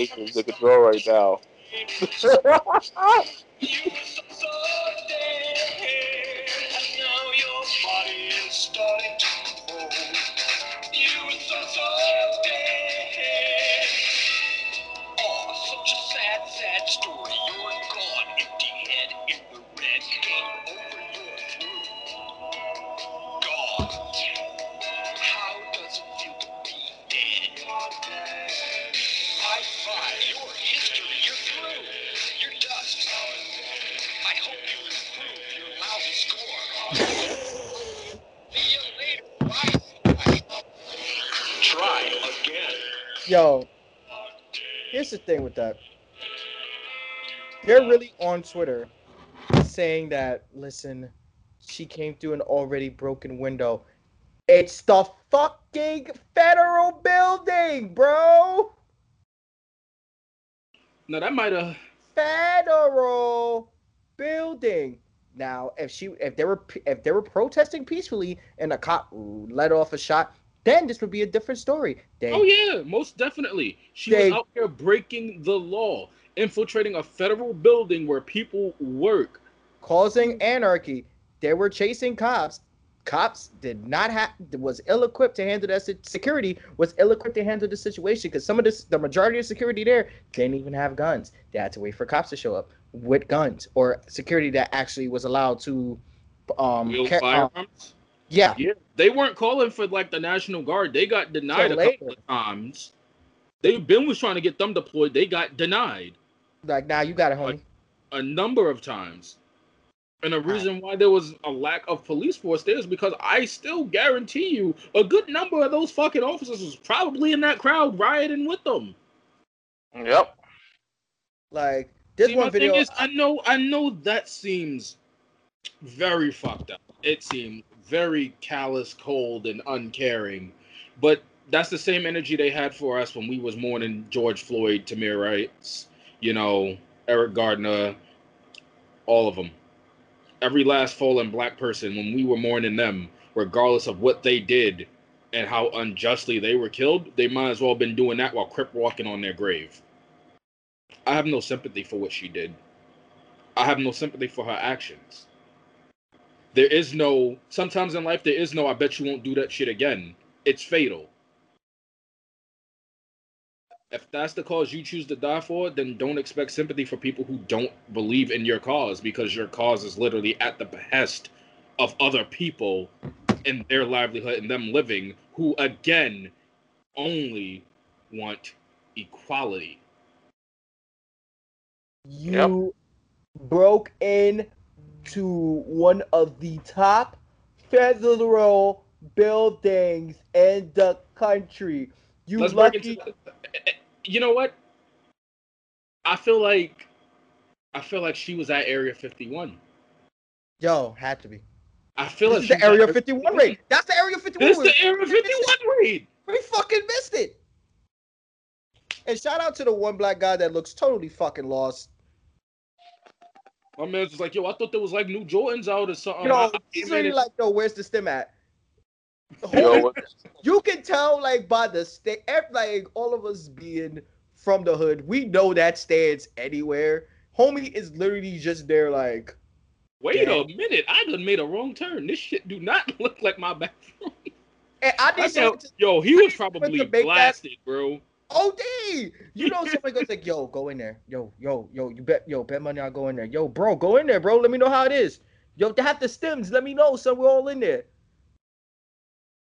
Hate this nigga right now. thing with that. They're really on Twitter saying that, listen, she came through an already broken window. It's the fucking federal building, bro. Now that might have. Federal building. Now, if she, if they were, if they were protesting peacefully and a cop let off a shot, then this would be a different story. They, Oh yeah, most definitely. She They- was out there breaking the law, infiltrating a federal building where people work. causing anarchy. They were chasing cops. Cops did not have was ill equipped to handle that security was ill equipped to handle the situation because some of this the majority of security there didn't even have guns. They had to wait for cops to show up with guns or security that actually was allowed to um uh, firearms. Yeah Yeah, they weren't calling for like the National Guard. They got denied So a later. couple of times. They Ben was trying to get them deployed. They got denied like now you got it homie. a number of times. And the reason why there was a lack of police force there is because I still guarantee you a good number of those fucking officers was probably in that crowd rioting with them. Yep. Like this See, one video thing is, I know, I know that seems very fucked up. It seems very callous, cold, and uncaring. But that's the same energy they had for us when we was mourning George Floyd, Tamir Rice, you know, Eric Garner, all of them. Every last fallen black person when we were mourning them, regardless of what they did and how unjustly they were killed, they might as well have been doing that while crip walking on their grave. I have no sympathy for what she did. I have no sympathy for her actions. There is no, sometimes in life, there is no, I bet you won't do that shit again. It's fatal. If that's the cause you choose to die for, then don't expect sympathy for people who don't believe in your cause because your cause is literally at the behest of other people and their livelihood and them living who, again, only want equality. you broke in to one of the top federal buildings in the country. You Let's lucky. into. Eh, eh, you know what? I feel like, I feel like she was at Area 51. Yo, had to be. I feel This like the Area 51 raid. That's the Area 51 This raid. the Area 51 raid. We fucking missed it. And shout out to the one black guy that looks totally fucking lost. My man's just like, yo, I thought there was like new Jordans out or something. I- I he's really like, yo, where's the stem at? Yo, whole- you can tell like by the stick, like all of us being from the hood. We know that stands anywhere. Homie is literally just there, like, Wait Damn. a minute, I done made a wrong turn. This shit do not look like my bathroom. and I I need said, yo, he I was probably make that- blasted, bro. OD. You know, somebody goes like, "Yo, go in there. Yo, yo, yo, you bet, yo, bet money I'll go in there. Yo, bro, go in there, bro. Let me know how it is. Yo, they have the stems. Let me know, so we're all in there,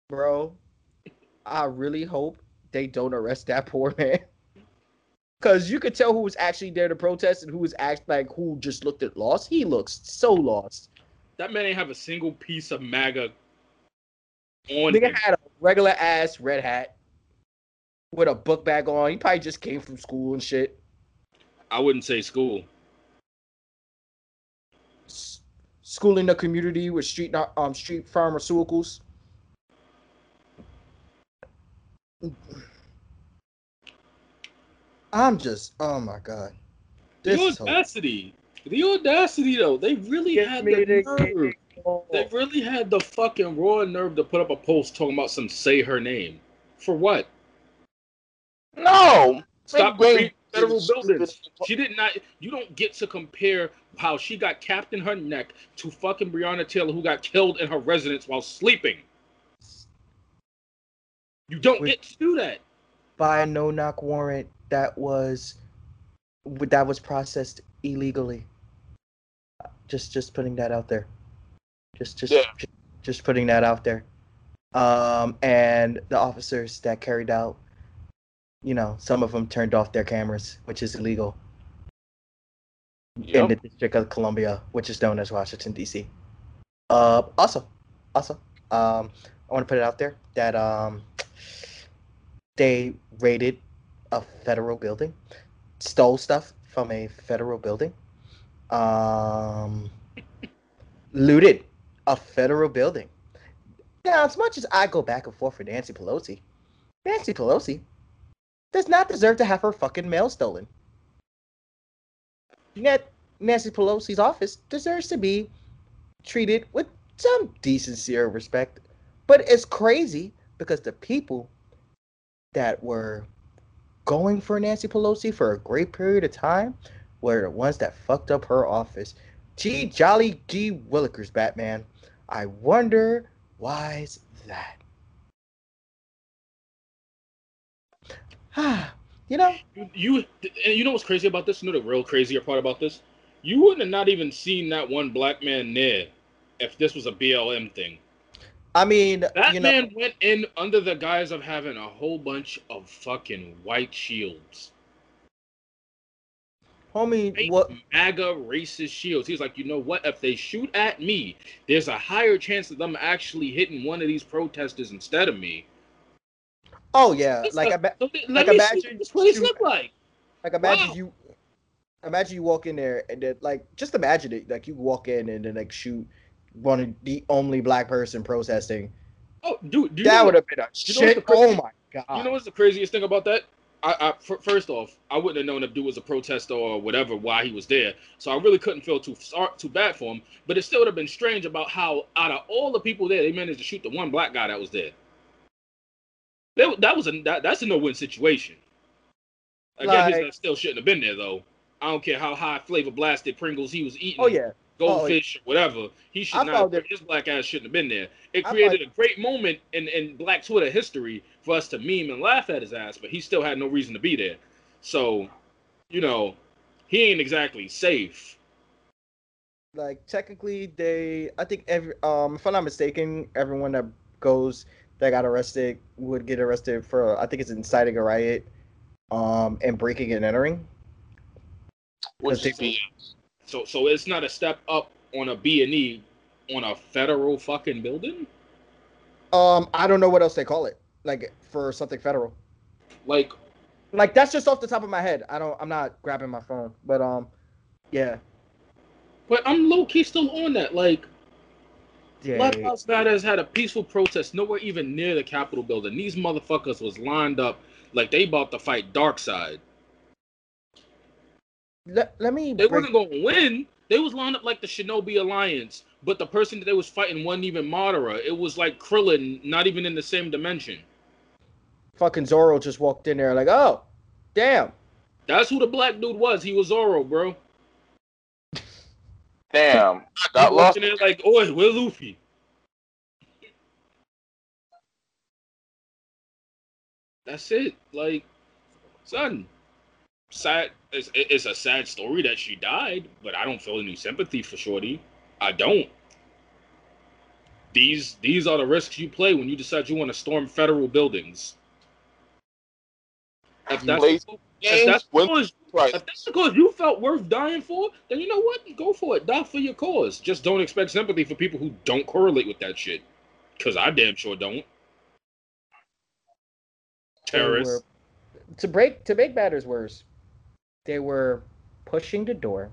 bro. I really hope they don't arrest that poor man, because you could tell who was actually there to protest and who was act like who just looked at lost. He looks so lost. That man ain't have a single piece of MAGA on Nigga him. had a regular ass red hat with a book bag on. He probably just came from school and shit. I wouldn't say school. S- School in the community with street um street pharmaceuticals. I'm just oh my god. The This is so- audacity. The audacity though. They really Get had the the nerve. game. They really had the fucking raw nerve to put up a post talking about some say her name. For what? No. Stop Bring federal buildings. She did not. You don't get to compare how she got capped in her neck to fucking Breonna Taylor, who got killed in her residence while sleeping. You don't Wait. get to do that. by a no knock warrant that was that was processed illegally. Just just putting that out there. Just just Yeah. just, just putting that out there. Um and the officers that carried out you know, some of them turned off their cameras, which is illegal in the District of Columbia, which is known as Washington D.C. Uh, also, also, um, I want to put it out there that um, they raided a federal building, stole stuff from a federal building, um, looted a federal building. Now, as much as I go back and forth for Nancy Pelosi, Nancy Pelosi does not deserve to have her fucking mail stolen. Nancy Pelosi's office deserves to be treated with some decency or respect. But it's crazy because the people that were going for Nancy Pelosi for a great period of time were the ones that fucked up her office. Gee, jolly gee willikers, Batman. I wonder why's that? you know, You, you and you know what's crazy about this? You know the real crazier part about this? You wouldn't have not even seen that one black man there if this was a BLM thing. I mean, That you know, man went in under the guise of having a whole bunch of fucking white shields. homie, what? MAGA racist shields. He's like, you know what? If they shoot at me, there's a higher chance of them actually hitting one of these protesters instead of me. Oh yeah, like a- I bet. So like, let me see imagine what this look like. Like imagine Wow. you imagine you walk in there and then like just imagine it like you walk in and then like shoot one of the only black person protesting. Oh, dude, do you that would have been a shit. Oh my god. You know what's the craziest thing about that? I, I f- first off, I wouldn't have known if dude was a protester or whatever why he was there, so I really couldn't feel too too bad for him. But it still would have been strange about how out of all the people there, they managed to shoot the one black guy that was there. That, that was a that, that's a no win situation. Again, his Like- ass still shouldn't have been there though. I don't care how high flavor blasted Pringles he was eating. oh yeah. goldfish or whatever. He should I not. found His black ass shouldn't have been there. It I created a great moment in, in Black Twitter history for us to meme and laugh at his ass, but he still had no reason to be there. So, you know, he ain't exactly safe. Like technically they I think every um if I'm not mistaken, everyone that goes that got arrested would get arrested for I think it's inciting a riot um and breaking and entering. Which is they- So, so it's not a step up on a B and E on a federal fucking building. Um I don't know what else they call it. Like for something federal. Like, Like that's just off the top of my head. I don't I'm not grabbing my phone. But um yeah. but I'm low key still on that. Like, Black Lives had a peaceful protest nowhere even near the Capitol building. These motherfuckers was lined up like they about to fight Dark Side. Let, let me They break- wasn't going to win. They was lined up like the Shinobi Alliance, but the person that they was fighting wasn't even Madara. It was like Krillin, not even in the same dimension. fucking Zoro just walked in there like, oh, Damn. That's who the black dude was. He was Zoro, bro. Damn, got lost. in like, oh, where's Luffy? That's it. Like, son, sad. It's, it's a sad story that she died, but I don't feel any sympathy for Shorty. I don't. These these are the risks you play when you decide you want to storm federal buildings. If that's, Blaze if Games, that's the cause, prize. if that's the cause you felt worth dying for, then you know what? Go for it. Die for your cause. Just don't expect sympathy for people who don't correlate with that shit. Cause I damn sure don't. Terrorists. were- to break to make matters worse, they were pushing the door,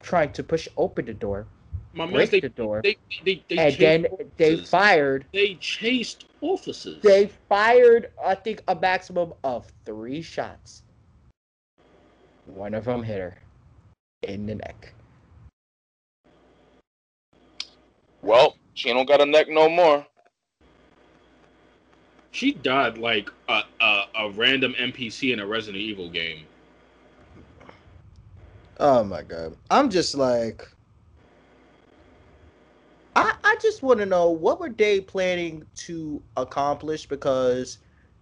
trying to push open the door, My man, break they, the door, they, they, they, and chased then they fired. They chased officers. They fired, I think, a maximum of three shots. One of them hit her in the neck. Well, she don't got a neck no more. She died like a, a, a random NPC in a Resident Evil game. Oh my god. I'm just like I I just want to know what were they planning to accomplish because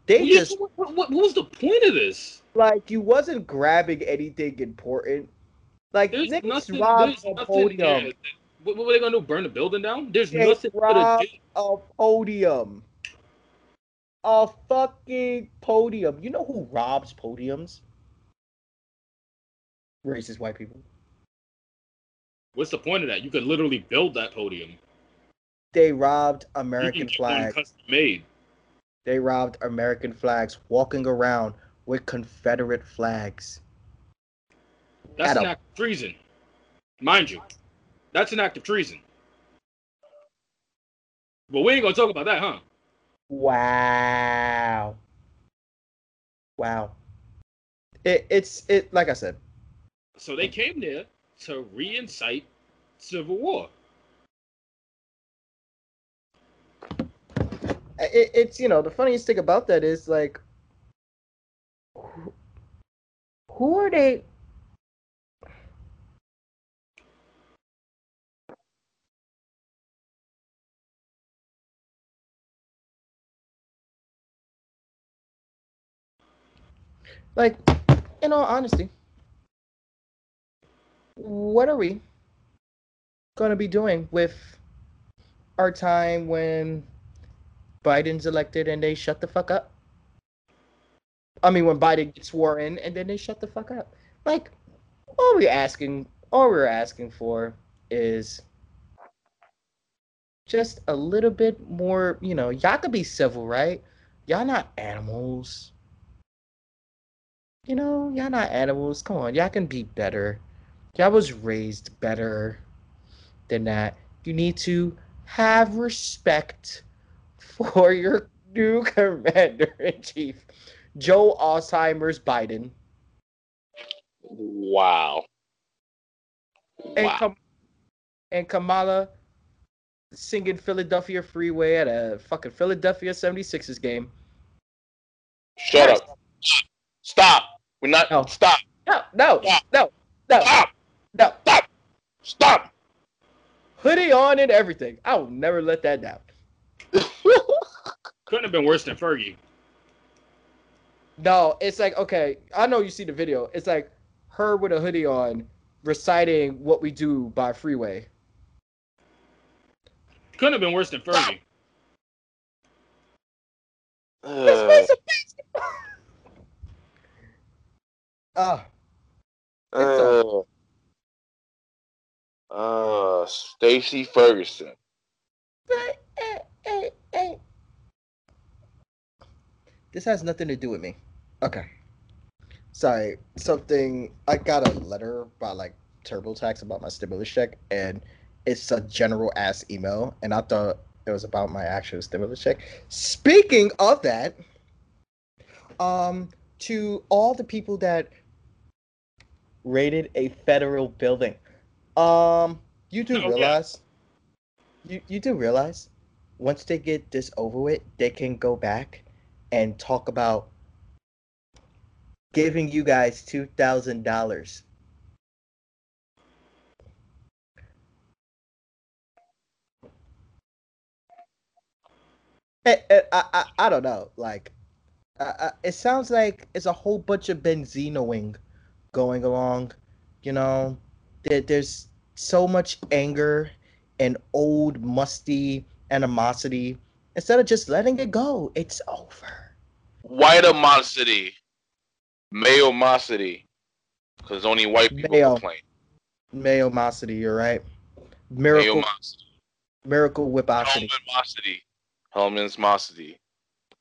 they Yeah, just what, what, what was the point of this? like you wasn't grabbing anything important. Like There's niggas nothing. robbed There's a nothing podium. there. What, what were they gonna do? Burn the building down? There's They nothing robbed a podium. A fucking podium. You know who robs podiums? Racist white people. What's the point of that? You could literally build that podium. They robbed American can get one flags. custom made. They robbed American flags, walking around with Confederate flags. That's At an a- act of treason, mind you. That's an act of treason. But we ain't gonna talk about that, huh? Wow. Wow. It, it's it like I said. So they came there to re-incite civil war. It, it's you know the funniest thing about that is like, who, who are they? Like, in all honesty, what are we gonna be doing with our time when Biden's elected and they shut the fuck up? I mean, when Biden gets sworn and then they shut the fuck up. Like, all we're asking, all we're asking for is just a little bit more, you know, y'all could be civil, right? Y'all not animals. You know, y'all not animals. Come on, y'all can be better. Y'all was raised better than that. You need to have respect for your new commander in chief, Joe Alzheimer's Biden. Wow. And, Wow. Kam- and Kamala singing Philadelphia Freeway at a fucking Philadelphia 76ers game. Shut up. Stop. We're not. No. Stop. No, no, Stop. no, no, Stop. No. Stop. Stop. Hoodie on and everything. I will never let that down. Couldn't have been worse than Fergie. No, it's like okay. I know you see the video. It's like her with a hoodie on, reciting "What We Do" by Freeway. Couldn't have been worse than Fergie. Let's Uh, play. Ah, uh, uh, Stacy Ferguson. This has nothing to do with me. Okay. Sorry. Something I got a letter by like TurboTax about my stimulus check, and it's a general ass email, and I thought it was about my actual stimulus check. Speaking of that, um, to all the people that raided a federal building, um, you do yeah. realize, you you do realize, once they get this over with, they can go back and talk about giving you guys two thousand dollars. I, I, I, I don't know. Like, uh, uh, it sounds like it's a whole bunch of benzinoing going along. You know, there, there's so much anger and old musty animosity. Instead of just letting it go, it's over. White animosity, mayomosity, because only white people Mayo. complain. animosity, you're right. Miracle, Mayomosity, miracle whiposity. Hellmanmosity, Hellmanmosity.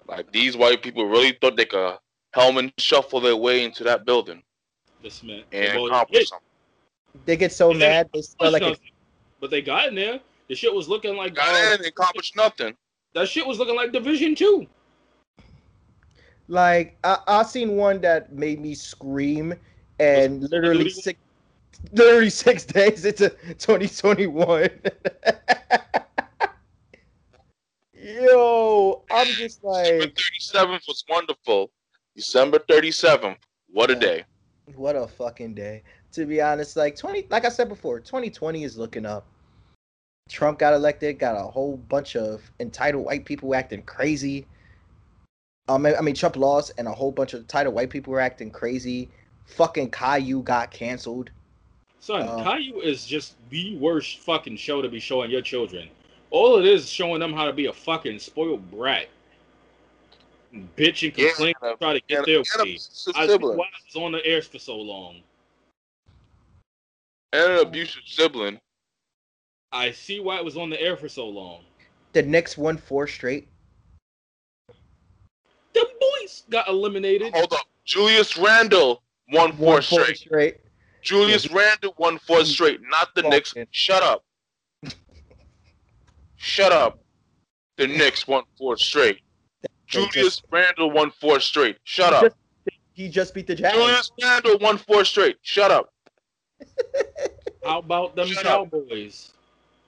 Like these white people really thought they could Hellman shuffle their way into that building This man. and accomplish something. They get so Yeah, mad they smell like a. But they got in there. The shit was looking like Got uh, in and accomplished nothing. that shit was looking like Division Two. like I, I seen one that made me scream and Was- literally was it- six literally six days into 2021. Yo, I'm just December like 37th was wonderful. December 37th, what a Yeah. day. what a fucking day. To be honest, like 20 like I said before, 2020 is looking up. Trump got elected, got a whole bunch of entitled white people acting crazy. Um, I mean, Trump lost, and a whole bunch of entitled white people were acting crazy. Fucking Caillou got canceled. Son, Uh, Caillou is just the worst fucking show to be showing your children. All it is showing them how to be a fucking spoiled brat. Bitch and Yeah, complain, and a- try to get And- their and way. abusive I why I was on the air for so long. And an abusive sibling. I see why it was on the air for so long. The Knicks won four straight. The boys got eliminated. Hold up. Julius Randle won four Won four straight. straight. Julius Randle won four straight, not the Fuck Knicks. it. Shut up. Shut up. The Knicks won four straight. They Julius Randle won four straight. Shut He up. just- He just beat the Jazz. Julius Randle won four straight. Shut up. How about them Shut up. Cowboys?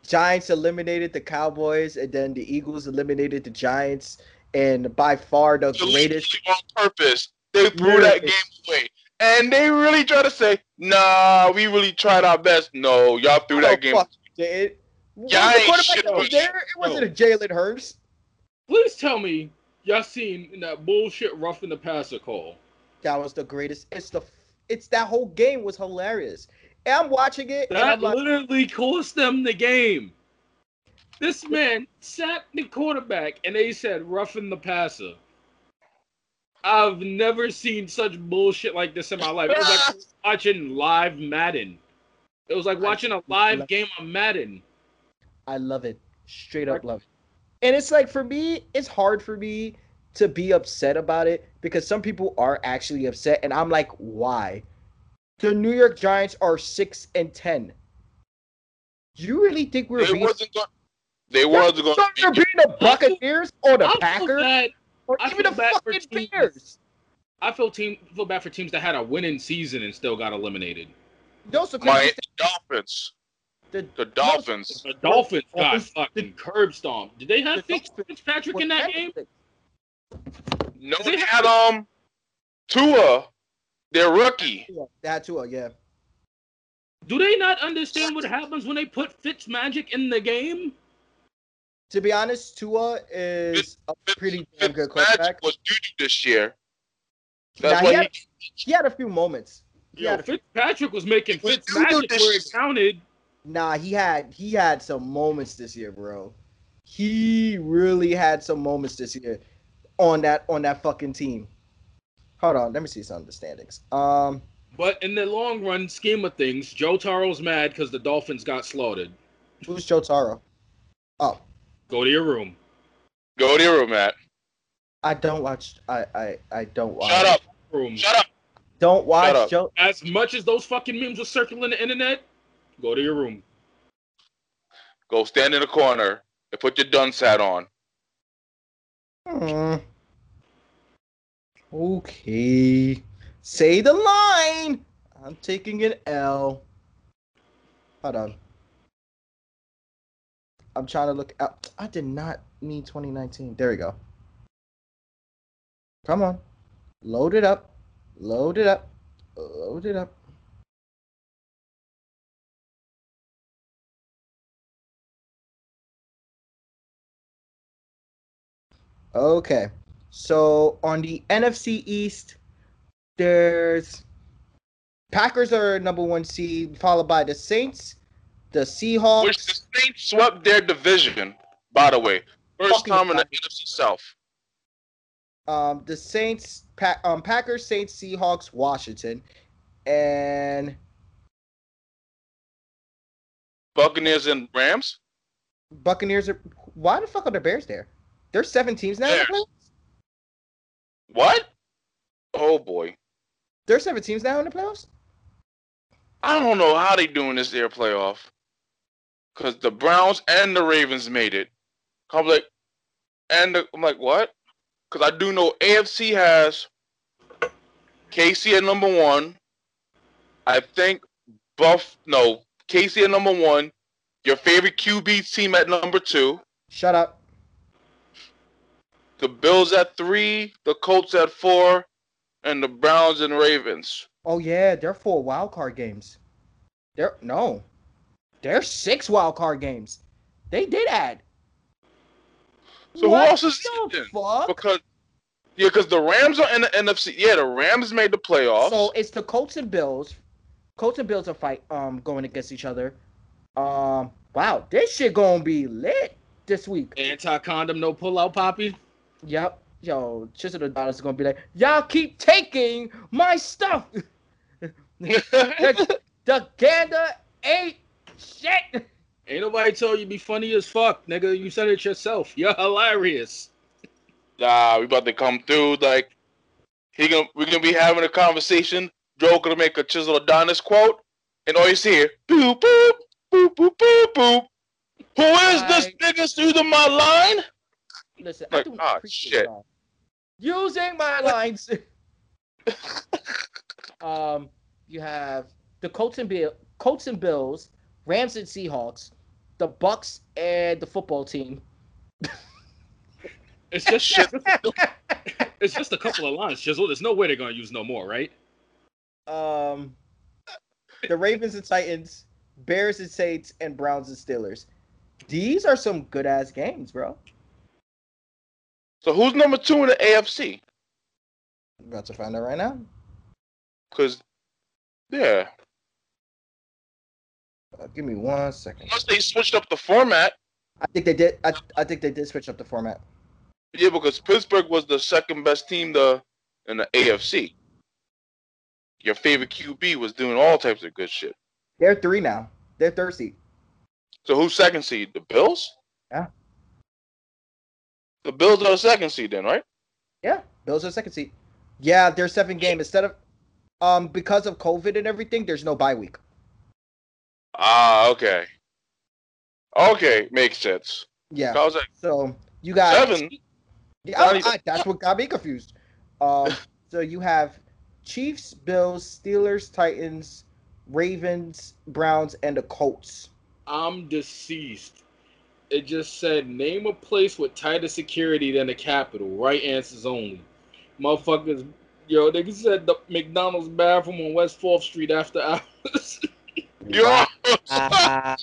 Giants eliminated the Cowboys, and then the Eagles eliminated the Giants. And by far the greatest. Deliberately on purpose. They threw that game away. And they really try to say, nah, we really tried our best. No, y'all threw Oh, that game. fuck, Did. Yeah, I the quarterback shit that was there? It wasn't a Jalen Hurts. Please tell me y'all seen that bullshit roughing the passer call. That was the greatest. It's the. It's that whole game was hilarious. And I'm watching it, and That like, literally cost them the game. This man sacked the quarterback and they said roughing the passer. I've never seen such bullshit like this in my life. It was like watching live Madden. It was like watching a live game of Madden. I love it. Straight up love it. And it's like for me, it's hard for me to be upset about it because some people are actually upset, and I'm like, why? The New York Giants are six and ten. Do You really think we're They beating, wasn't going. They wasn't going you're to beating the Buccaneers or the I Packers bad. or I even the bad fucking. Bears? I feel team feel bad for teams that had a winning season and still got eliminated. Those are My crazy. Dolphins. The, The Dolphins. The Dolphins got Dolphins- fucking curb stomped. Did they have The Fitzpatrick in that game? No, They they had- had um Tua, their rookie. That too, yeah. Do they not understand what happens when they put Fitzmagic in the game? To be honest, Tua is a pretty damn good Fitzmagic quarterback. was due this year. That's Nah, he, had, he had a few moments. He Yo, had a Fitzpatrick was making He was Fitzmagic where it counted. Nah, he had he had some moments this year, bro. He really had some moments this year on that on that fucking team. Hold on, let me see some of the standings. Um, But in the long run scheme of things, Joe Taro's mad because the Dolphins got slaughtered. who's Joe Taro? Oh, Go to your room. Go to your room, Matt. I don't watch. I I I don't watch. Shut up. Room. Shut up. Don't watch up. Joe. As much as those fucking memes were circling the internet, go to your room. Go stand in the corner and put your dunce hat on. Hmm. Okay. Say the line. I'm taking an L. Hold on. I'm trying to look out. I did not mean 2019. There we go. Come on. Load it up. Load it up. Load it up. Okay. So on the NFC East, there's Packers are number one seed, followed by the Saints, the Seahawks. Which the Saints swept their division, by the way. First time in the. NFC South. um, the Saints, pa- um, Packers, Saints, Seahawks, Washington, and Buccaneers and Rams. Buccaneers. Are, why the fuck are the Bears there? There's seven teams now. Bears. Playoffs? What? Oh boy. There's seven teams now in the playoffs. I don't know how they doing this air playoff. Cause the Browns and the Ravens made it. I'm like, and the, I'm like, what? Cause I do know AFC has KC at number one. I think Buff no KC at number one. Your favorite QB team at number two. Shut up. The Bills at three. The Colts at four, and the Browns and Ravens. Oh yeah, they're four wild card games. They're no, they're six wild card games. They did add. So What who else is the in? fuck? Because yeah, because the Rams are in the NFC. Yeah, the Rams made the playoffs. So it's the Colts and Bills. Colts and Bills are fight um going against each other. Um wow, this shit gonna be lit this week. Anti condom, no pull out, Poppy. Yep. Yo, Chisel the Dollars is gonna be like, y'all keep taking my stuff. the, the gander ain't shit. Ain't nobody told you be funny as fuck, nigga. You said it yourself. You're hilarious. nah, we about to come through. Like he gonna we're gonna be having a conversation. Joe gonna make a Chisel Adonis quote, and all you see here, boop boop boop boop boop boop. Who is this Right. nigga through my line? Listen, Like, I do ah, appreciate shit. y'all using my lines. um, you have the Colts and Bill, Colts and Bills, Rams and Seahawks, the Bucks and the football team. It's just shit. It's just a couple of lines, Chisel. There's no way they're gonna use no more, right? um, the Ravens and Titans, Bears and Saints, and Browns and Steelers. These are some good ass games, bro. So who's number two in the AFC? About to find out right now. Cause yeah, Uh, give me one second. unless they switched up the format. I think they did. I, I think they did switch up the format. Yeah, because Pittsburgh was the second best team the in the AFC. Your favorite QB was doing all types of good shit. They're three now. They're third seed. So who's second seed? The Bills? Yeah. The Bills are the second seed then, right? Yeah, Bills are the second seed. Yeah, they're seven game instead of um because of COVID and everything. There's no bye week. Ah, okay. Okay, makes sense. Yeah, I was like, so you got Seven? Yeah, I- I- that's what got me confused. Um, so you have Chiefs, Bills, Steelers, Titans, Ravens, Browns, and the Colts. I'm deceased. It just said name a place with tighter security than the Capitol. Right answers only. Motherfuckers, yo, they said the McDonald's bathroom on West Fourth Street after hours. yo, Wow.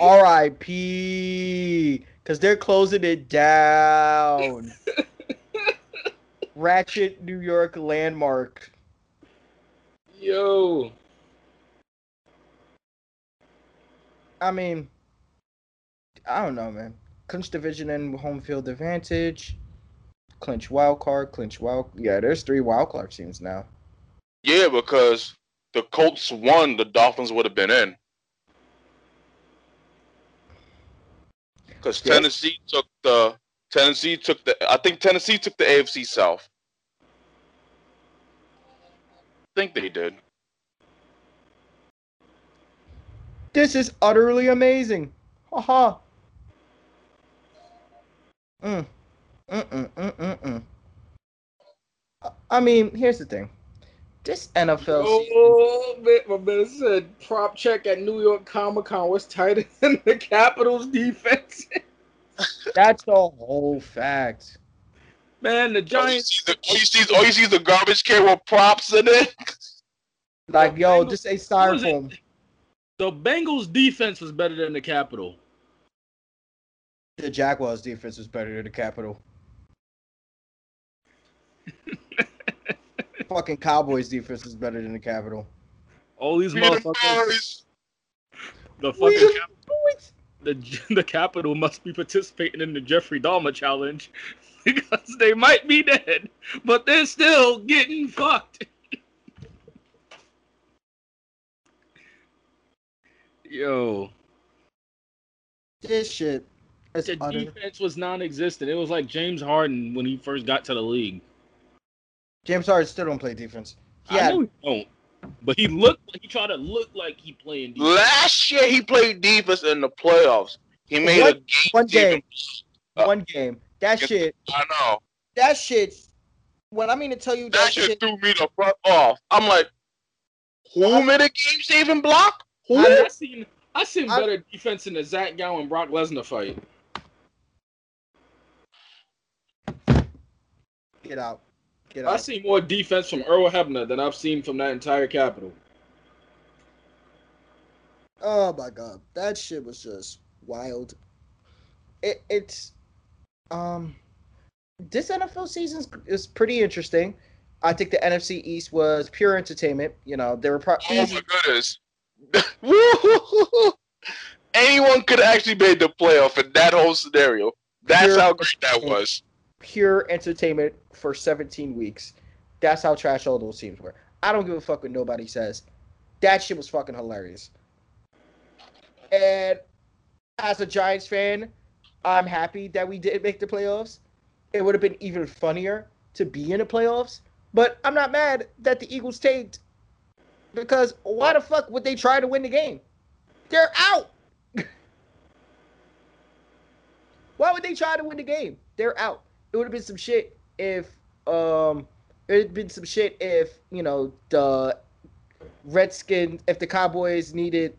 R.I.P. Because they're closing it down. Ratchet, New York landmark. yo, I mean, I don't know, man. Clinch division and home field advantage. Clinch wild card. Clinch wild. Yeah, there's three wild card teams now. yeah, because the Colts won, the Dolphins would have been in. Because Yes. Tennessee took the Tennessee took the I think Tennessee took the AFC South. I think they did. This is utterly amazing. Haha. Mm. Mm-mm, mm-mm, mm. I- I mean, here's the thing. This NFL season, oh, man, my man said prop check at New York Comic Con was tighter than the Capitals defense. that's the whole fact. Man, the All you Giants. see the, all you see is, all you see is the garbage can with props in it. Like, yo, just a was it? styrofoam. The Bengals defense was better than the Capital. The Jaguars defense was better than the Capital. Fucking Cowboys defense is better than the Capital. All these motherfuckers. The fucking the the the Capital must be participating in the Jeffrey Dahmer challenge because they might be dead, but they're still getting fucked. Yo, This shit is the utter. defense was non-existent. It was like James Harden when he first got to the league. James Harden still don't play defense. I Yeah, know he don't, but he looked. He tried to look like he playing defense. Last year he played defense in the playoffs. He made One- a game. one game. Uh, one game. That shit. I know. That shit. When I mean to tell you that, That shit shit, threw me the fuck off. I'm like, who made a game saving block? Who? I, I seen. I seen I- better defense in the Zach Gowen Brock Lesnar fight. get out, get out. I out. seen more defense from Earl Hebner than I've seen from that entire Capital. Oh my god, that shit was just wild. It, it's um this NFL season is pretty interesting. I think the NFC East was pure entertainment. You know, they were pro- Oh easy. my goodness. Anyone could actually made the playoff in that whole scenario. That's Pure how great that was. pure entertainment for 17 weeks. That's how trash all those teams were. I don't give a fuck what nobody says. That shit was fucking hilarious. And as a Giants fan, I'm happy that we did make the playoffs. It would have been even funnier to be in the playoffs, but I'm not mad that the Eagles tanked because why the fuck would they try to win the game? They're out. why would they try to win the game? They're out it would have been some shit if um it'd been some shit if you know the Redskins if the Cowboys needed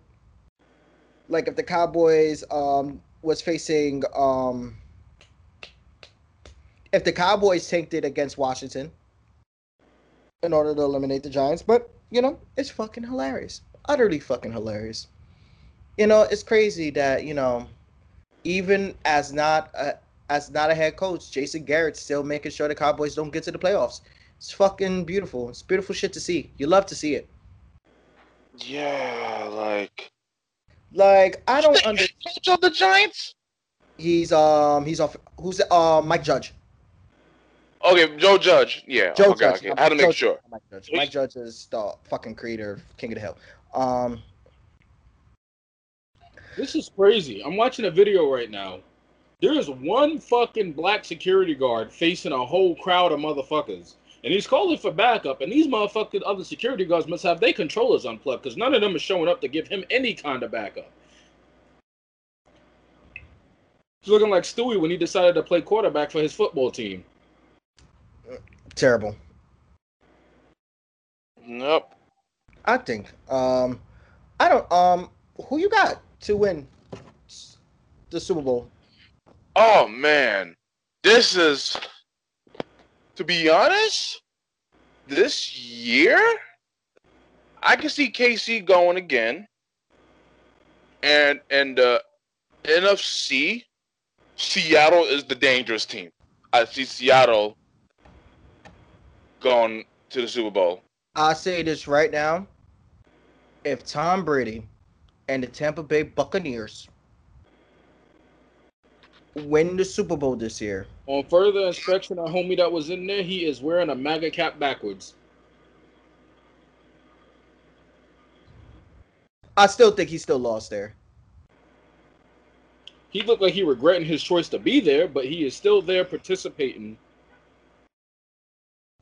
like if the Cowboys um was facing um if the Cowboys tanked it against Washington in order to eliminate the Giants, but you know, it's fucking hilarious. Utterly fucking hilarious. You know, it's crazy that, you know, even as not a, as not a head coach, Jason Garrett's still making sure the Cowboys don't get to the playoffs. It's fucking beautiful. It's beautiful shit to see. You love to see it. Yeah, like Like I don't understand. under. coach of the Giants. He's um he's off. Who's uh Mike Judge? Okay, Joe Judge. Yeah. Joe okay, Judge. okay. I had to Joe- make sure. Mike Judge. Mike Judge is the fucking creator of King of the Hill. Um, This is crazy. I'm watching a video right now. There is one fucking black security guard facing a whole crowd of motherfuckers. And he's calling for backup. And these motherfucking other security guards must have their controllers unplugged because none of them are showing up to give him any kind of backup. He's looking like Stewie when he decided to play quarterback for his football team. Terrible. Nope. I think. Um, I don't. Um, who you got to win the Super Bowl? Oh man, this is. To be honest, this year, I can see KC going again, and and the NFC, Seattle is the dangerous team. I see Seattle going to the Super Bowl. I say this right now. If Tom Brady and the Tampa Bay Buccaneers win the Super Bowl this year, On further inspection, a homie that was in there, he is wearing a MAGA cap backwards. I still think he still lost there. He looked like he regretting his choice to be there, but he is still there participating.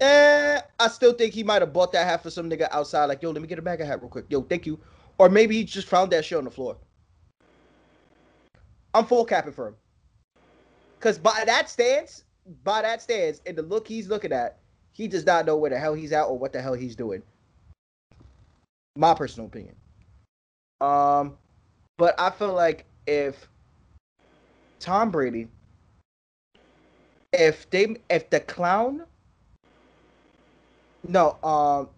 Eh, I still think he might have bought that hat for some nigga outside. Like, yo, let me get a bag of hat real quick. Yo, thank you. Or maybe he just found that shit on the floor. I'm full capping for him. Cause by that stance, by that stance, and the look he's looking at, he does not know where the hell he's at or what the hell he's doing. My personal opinion. Um, but I feel like if Tom Brady if they if the clown no um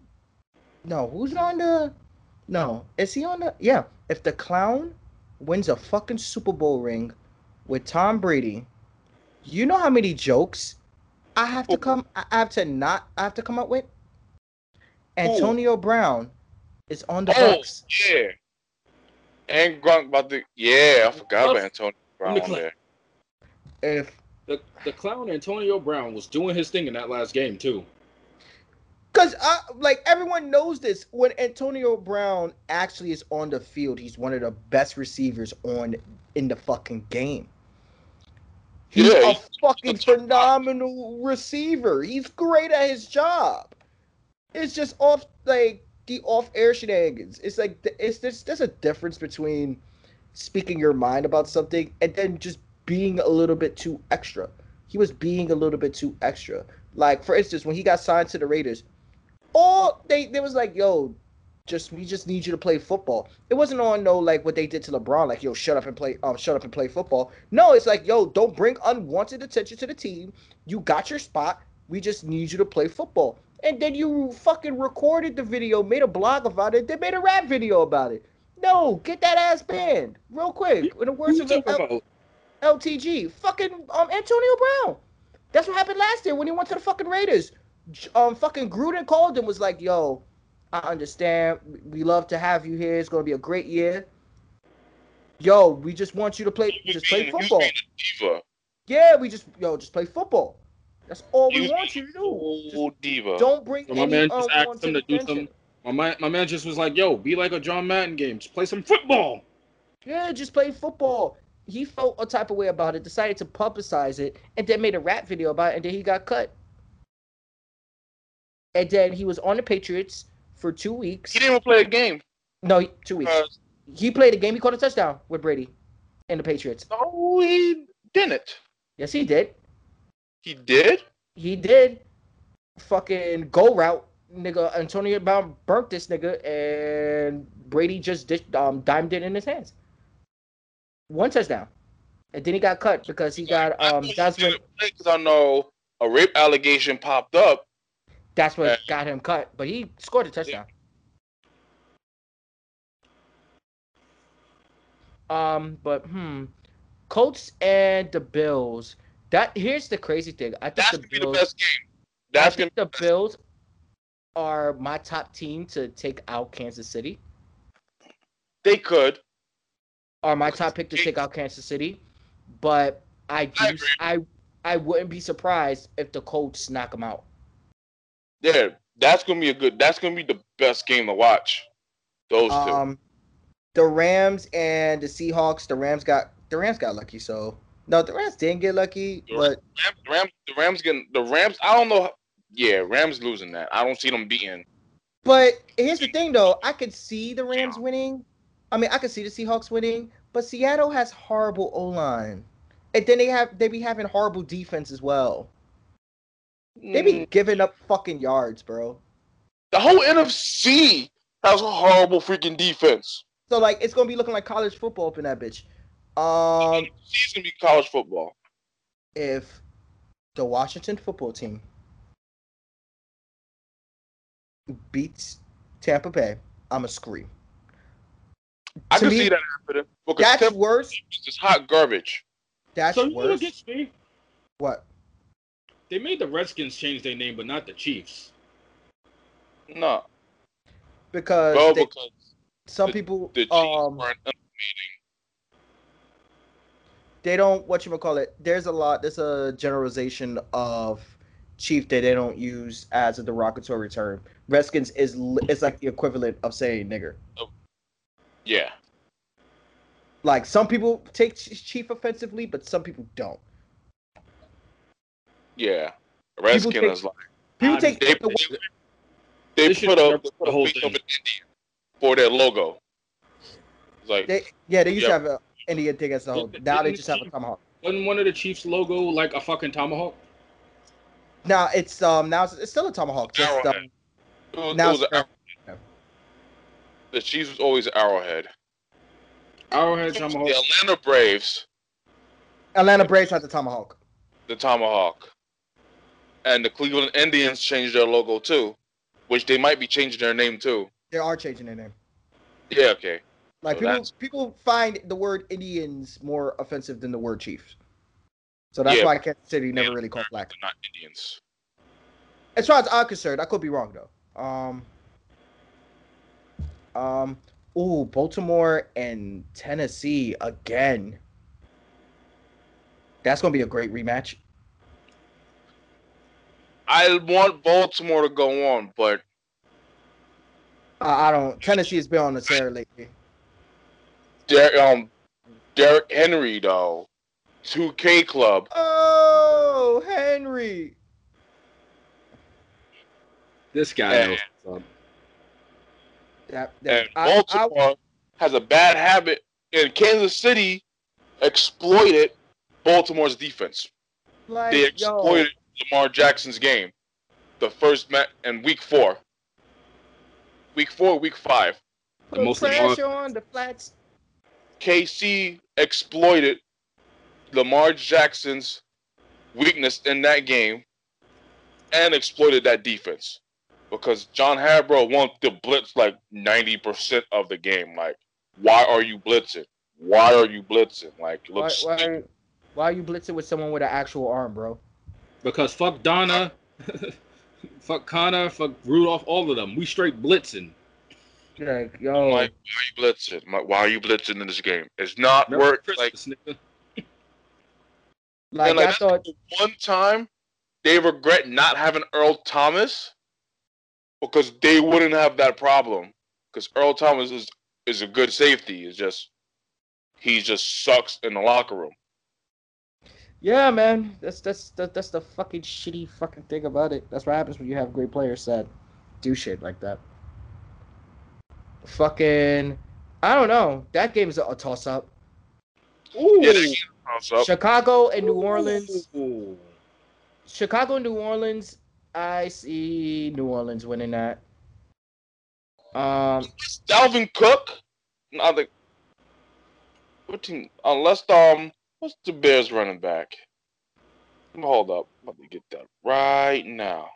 no who's on the no is he on the yeah if the clown wins a fucking super bowl ring with tom brady you know how many jokes i have to come i have to not i have to come up with antonio brown is on the Oh, bucks yeah. And Gronk about the yeah, I forgot about Antonio Brown the there. if The the clown Antonio Brown was doing his thing in that last game too. Cause I like everyone knows this. When Antonio Brown actually is on the field, he's one of the best receivers on in the fucking game. He's Yeah, a he's- fucking he's a top phenomenal receiver. He's great at his job. It's just off like the off-air shenanigans. It's like it's there's there's a difference between speaking your mind about something and then just being a little bit too extra. He was being a little bit too extra. Like for instance, when he got signed to the Raiders, all they they was like, yo, just we just need you to play football. It wasn't on no like what they did to LeBron, like yo, shut up and play um shut up and play football. No, it's like, yo, don't bring unwanted attention to the team. You got your spot. We just need you to play football. And then you fucking recorded the video, made a blog about it, then made a rap video about it. No, get that ass banned real quick. In the words of L- LTG, fucking um Antonio Brown. That's what happened last year when he went to the fucking Raiders. J- Um, fucking Gruden called him was like, "Yo, I understand. We love to have you here. It's gonna be a great year. Yo, we just want you to play, He just play being- he was football. being a diva. Yeah, we just, yo, just play football. That's all He we was want you to do. Just diva. don't bring So my any man just asked him to do attention. some. My man, my man just was like, "Yo, be like a John Madden game. Just play some football." Yeah, just play football. He felt a type of way about it, decided to publicize it, and then made a rap video about it, and then he got cut. And then he was on the Patriots for two weeks. He didn't even play a game. No, two weeks. Uh, He played a game. He caught a touchdown with Brady and the Patriots. no, he didn't. Yes, he did. He did. He did. Fucking go route, nigga. Antonio Brown burnt this nigga, and Brady just dish, um dimed it in his hands. One touchdown, and then he got cut because he got um. That's when didn't play 'cause I know a rape allegation popped up. That's what Yeah. got him cut. But he scored a touchdown. Um, but hmm, Colts and the Bills. That here's the crazy thing. I think That's the gonna be the best game. I That's gonna think the Bills are my top team to take out Kansas City. they could. Are my top pick to take out Kansas City, but I do I. I I wouldn't be surprised if the Colts knock them out. Yeah, that's gonna be a good. That's gonna be the best game to watch. Those two. Um, the Rams and the Seahawks. The Rams got the Rams got lucky. So no, the Rams didn't get lucky, The but Rams, the Rams, the Rams getting the Rams. I don't know. how- Yeah, Rams losing that. I don't see them beating. but here's the thing though. I could see the Rams winning. I mean, I could see the Seahawks winning, but Seattle has horrible O line, and then they have they be having horrible defense as well. They be Mm, giving up fucking yards, bro. the whole NFC has a horrible freaking defense. So like, it's gonna be looking like college football up in that bitch. Um, It's gonna be college football. if the Washington football team beats Tampa Bay, I'ma scream. I To can me, see that happening because That's Tampa worse. is just hot garbage. That's so you know what worse. gets me? What? They made the Redskins change their name, but not the Chiefs. No, Because well, they- because some the- people the Chiefs um weren't. they don't what you call it. There's a lot. There's a generalization of chief that they don't use as a derogatory term. Redskins is it's like the equivalent of saying nigger. Yeah, Like some people take chief offensively, but some people don't. Yeah. Redskin take- is like People take they, the- they, they They put up rep they the whole thing. of an Indian for their logo. It's like They yeah, they used Yeah. to have an Indian thing as a whole. Now they just have a Chief- tomahawk. Wasn't one of the Chiefs' logo like a fucking tomahawk? Now it's um now it's, it's still a tomahawk. Just um, Arrowhead. it was, now it was it's- an the Chiefs was always arrowhead. Arrowhead tomahawk. The Atlanta Braves, Atlanta Braves had the tomahawk. the tomahawk, and the Cleveland Indians changed their logo too, which they might be changing their name too. They are changing their name. Yeah, okay. Like So people, that's- people find the word Indians more offensive than the word Chiefs. So that's Yeah. why Kansas City never really called black. They're not Indians. As far as I'm concerned, I could be wrong though. Um, um, ooh, Baltimore and Tennessee again. That's gonna be a great rematch. I want Baltimore to go on, but I I don't. Tennessee has been on the tear lately. Der- um, Derrick Henry though, 2K Club. Oh, Henry. This guy And- knows what's. That, that And I- I- Baltimore has a bad habit, and Kansas City exploited Baltimore's defense. like, They yo, exploited Lamar Jackson's game, the first match in week four. Week four, week five. The most pressure on the flats. KC exploited Lamar Jackson's weakness in that game and exploited that defense because John Harbaugh wanted to blitz like 90% of the game. Like, why are you blitzing? Why are you blitzing? Like, it Why, why, why are you blitzing with someone with an actual arm, bro? Because fuck Donna, fuck Connor, fuck Rudolph, all of them. We straight blitzing. Like, yo, like, why are you blitzing? I'm why are you blitzing in this game? It's not Merry work. Like, Christmas, nigga. like and, like, I thought, the one time they regret not having Earl Thomas because they wouldn't have that problem. Because Earl Thomas is is a good safety. It's just he just sucks in the locker room. Yeah, man, that's that's that, that's the fucking shitty fucking thing about it. That's what happens when you have great players that do shit like that. Fucking, I don't know. That game is a, a toss up. Ooh. Yeah, that game up. Chicago and New Orleans. Ooh. Chicago and New Orleans. I see New Orleans winning that. Um, Dalvin Cook. I think. What team? Unless um, what's the Bears running back? Hold up, let me get that right now.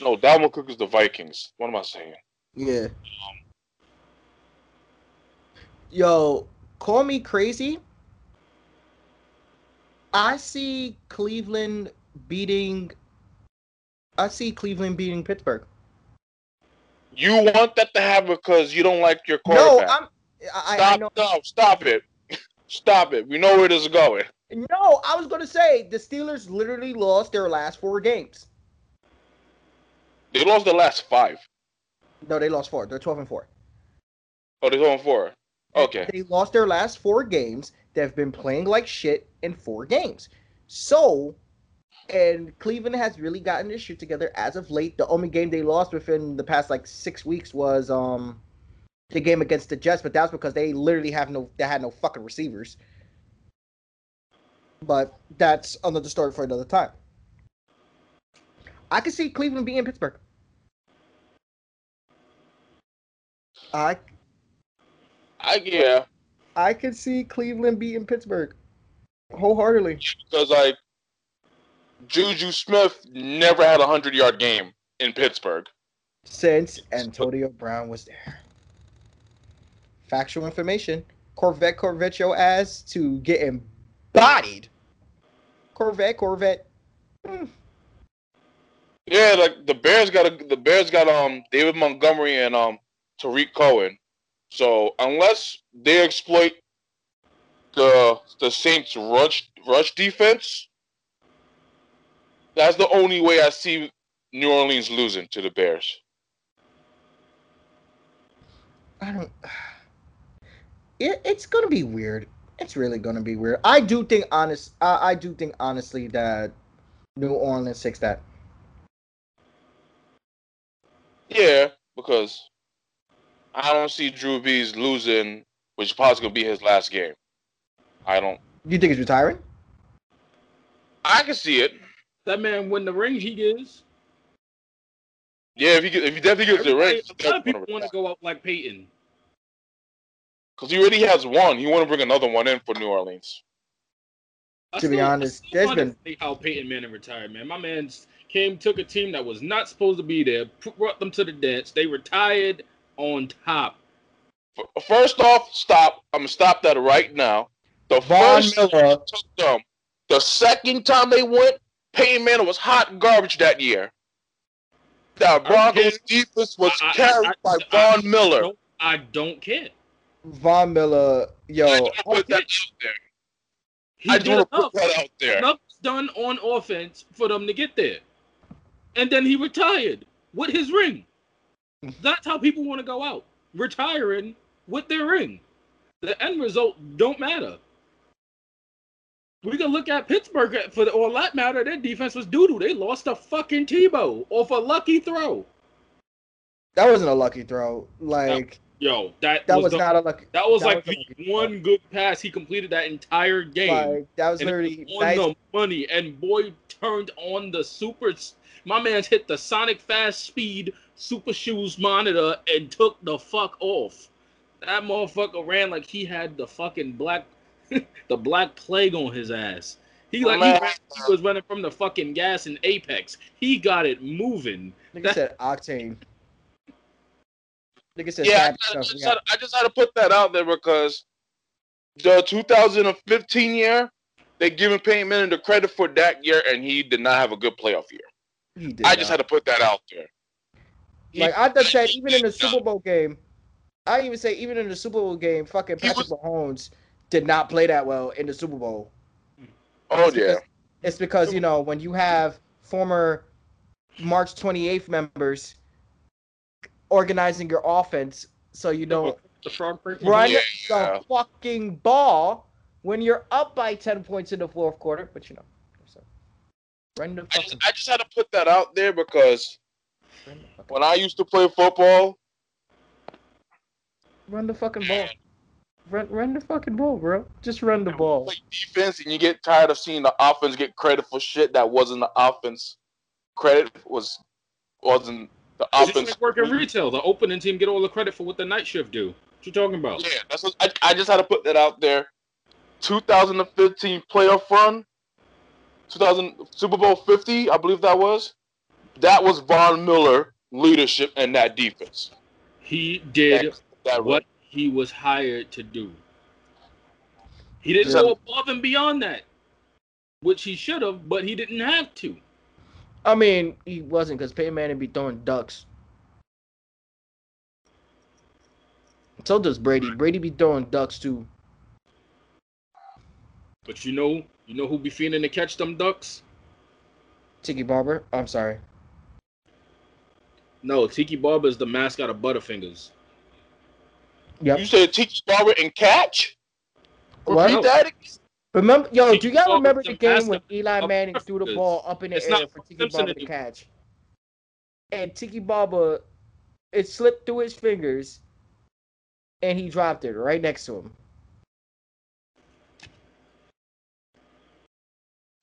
No, Dalvin Cook is the Vikings. What am I saying? Yeah. Yo, call me crazy. I see Cleveland beating. I see Cleveland beating Pittsburgh. You want that to happen because you don't like your No, quarterback. I'm. I, I stop, know. no, stop it, stop it. We know where this is going. No, I was gonna say the Steelers literally lost their last four games. They lost the last five. No, they lost four. They're twelve and four. Oh, they're going four. Okay. They lost their last four games. They've been playing like shit in four games. So, and Cleveland has really gotten their shit together as of late. The only game they lost within the past like six weeks was um the game against the Jets, but that's because they literally have no they had no fucking receivers. But that's another story for another time. I can see Cleveland beating Pittsburgh. I I yeah, I can see Cleveland beating Pittsburgh wholeheartedly. because like Juju Smith never had a hundred yard game in Pittsburgh. Since Antonio Brown was there. Factual information. Corvette, Corvette your ass to getting bodied. Corvette, Corvette. Hmm. Yeah, like the Bears got a, the Bears got um David Montgomery and um Tarik Cohen. So unless they exploit the the Saints rush rush defense, that's the only way I see New Orleans losing to the Bears. I don't. It, it's gonna be weird. It's really gonna be weird. I do think honest. I, I do think honestly that New Orleans takes that. Yeah, because I don't see Drew Brees losing, which is possibly gonna be his last game. I don't. You think he's retiring? I can see it. That man win the ring he gives. Yeah, if he if he definitely gets the ring, Everybody- a lot of people want to go out like Peyton. Because he already has one. He want to bring another one in for New Orleans. I To be still- honest, still there's wanna been- see how Peyton Manning retired, man. My man came, took a team that was not supposed to be there, brought them to the dance. They retired on top. First off, stop. I'm gonna stop that right now. The Von first Miller. took them. The second time they went, Peyton Manning was hot garbage that year. That Broncos defense was I- I- carried I- by I- Von Miller. Don't- I don't care. Von Miller, yo, I just wanna put that out there. He I did want to enough. put that out there. Enough done on offense for them to get there. And then he retired with his ring. That's how people want to go out. Retiring with their ring. The end result don't matter. We can look at Pittsburgh for the, all that matter. Their defense was doo doo. They lost a fucking Tebow off a lucky throw. that wasn't a lucky throw. Like Yo, that, that was, was the- not a lucky. that was that like was the one good pass he completed that entire game. Like that was and it literally was on nice. the money, and boy turned on the super. My man's hit the Sonic Fast Speed Super Shoes monitor and took the fuck off. That motherfucker ran like he had the fucking black, the black plague on his ass. He like he, ran- he was running from the fucking gas in Apex. He got it moving. Nigga said octane. Nigga said Yeah, I, I just had, I just had to put that out there because the 2015 year, they giving Peyton Manning the credit for that year, and he did not have a good playoff year. He did I just had to put that out there. He- Like I thought that even in the he- Super Bowl game, I even say even in the Super Bowl game, fucking Patrick Mahomes did not play that well in the Super Bowl. Oh It's yeah, because- It's because you know when you have former March 28th members organizing your offense, so you don't The frog run Yeah, the fucking ball when you're up by 10 points in the fourth quarter. But you know, so run the I just, I just had to put that out there because the fucking, when I used to play football, run the fucking ball. Run, run the fucking ball, bro. Just run the ball. play defense, and you get tired of seeing the offense get credit for shit that wasn't the offense. Credit was wasn't the It's just offense. like working retail. The opening team get all the credit for what the night shift do. What you talking about? Yeah, that's what I, I just had to put that out there. 2015 playoff run, 2000 Super Bowl 50, I believe that was. That was Von Miller leadership and that defense. He did That, that what he was hired to do. He didn't Yeah. go above and beyond that, which he should have, but he didn't have to. I mean, he wasn't because Peyton Manning be throwing ducks. So does Brady. Brady be throwing ducks too. But you know, you know who be feeling to catch them ducks? Tiki Barber. I'm sorry. No, Tiki Barber is the mascot of Butterfingers. Yep. You said Tiki Barber and catch? What? Repeat that again? Remember, yo, do y'all remember the the game when Eli Manning threw the ball up in the It's air not for Tiki Simpson Barber to catch? And Tiki Barber, it slipped through his fingers, and he dropped it right next to him.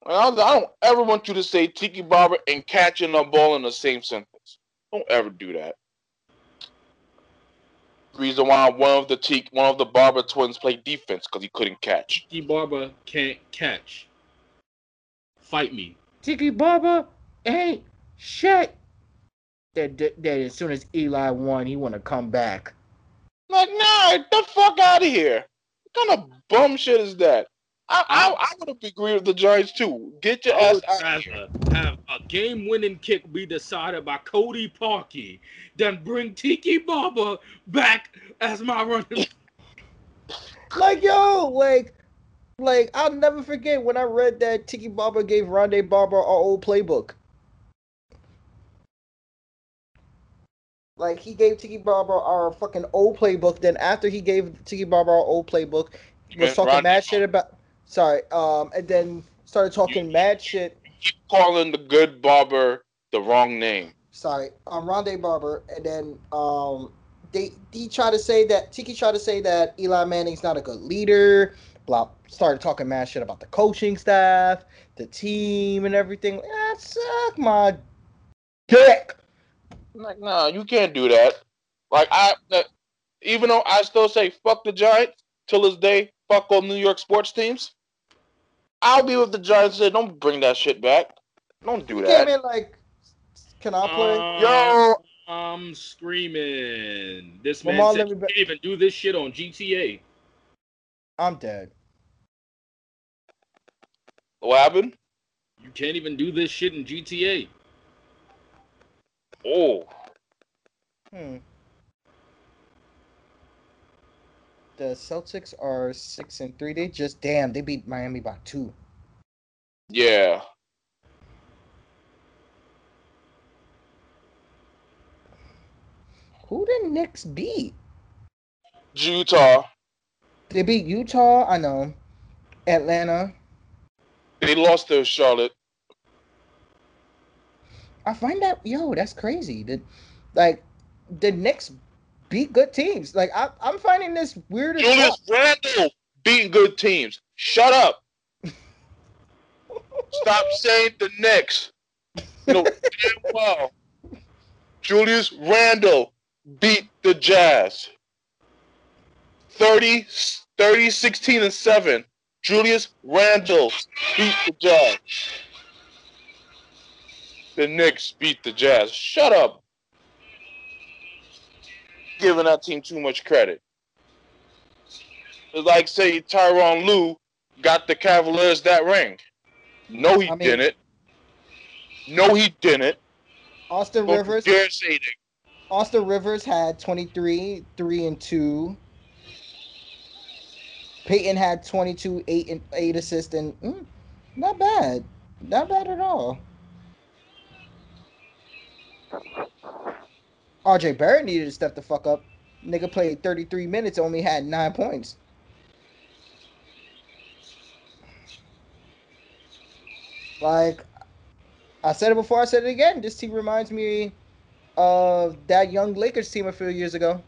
I don't I don't ever want you to say Tiki Barber and catching a ball in the same sentence. Don't ever do that. Reason why one of the Tiki, one of the Barber twins played defense because he couldn't catch. Tiki Barber can't catch. Fight me. Tiki Barber ain't shit. That, that, that as soon as Eli won, he want to come back. Like, nah, get the fuck out of here. What kind of bum shit is that? I I, I would have agreed with the Giants too. Get your I ass would out of here. have a game-winning kick be decided by Cody Parkey than bring Tiki Barber back as my running. Like yo, like, like I'll never forget when I read that Tiki Barber gave Rondé Barber our old playbook. Like he gave Tiki Barber our fucking old playbook. Then after he gave Tiki Barber our old playbook, he was talking Rondé mad shit about. Sorry, um, and then started talking You- mad shit. Keep calling the good Barber the wrong name. sorry, um, Rondé Barber, and then um, they he tried to say that Tiki tried to say that Eli Manning's not a good leader. Blah, started talking mad shit about the coaching staff, the team, and everything. Ah, suck my dick. Like, nah, you can't do that. Like, I, uh, even though I still say fuck the Giants till this day, fuck all New York sports teams. I'll be with the Giants. and Say, don't bring that shit back. Don't do Came that. in like, can I play? Uh, Yo, I'm screaming. This Well, man Marlon, said you can't even do this shit on GTA. I'm dead. what happened? You can't even do this shit in GTA. Oh, Hmm. The Celtics are six and three. They just damn. They beat Miami by two. yeah. Who did Knicks beat? Utah. They beat Utah. I know. Atlanta. They lost to Charlotte. I find that yo, that's crazy. The like the Knicks beat good teams. Like I, I'm finding this weird Julius. Randle beating good teams. Shut up. Stop saying the Knicks. You know damn well. Julius Randle beat the Jazz. 30, 30, 16, and 7. Julius Randle beat the Jazz. The Knicks beat the Jazz. Shut up. Giving that team too much credit. It's like say Tyronn Lue got the Cavaliers that ring. No, he I mean- didn't. No, he didn't. Austin Don't Rivers. dare say that. Austin Rivers had 23, 3 and 2. Peyton had 22, 8 and 8 assists and mm, not bad. Not bad at all. RJ Barrett needed to step the fuck up. Nigga played 33 minutes, only had 9 points. Like I said it before, I said it again. This team reminds me of that young Lakers team a few years ago.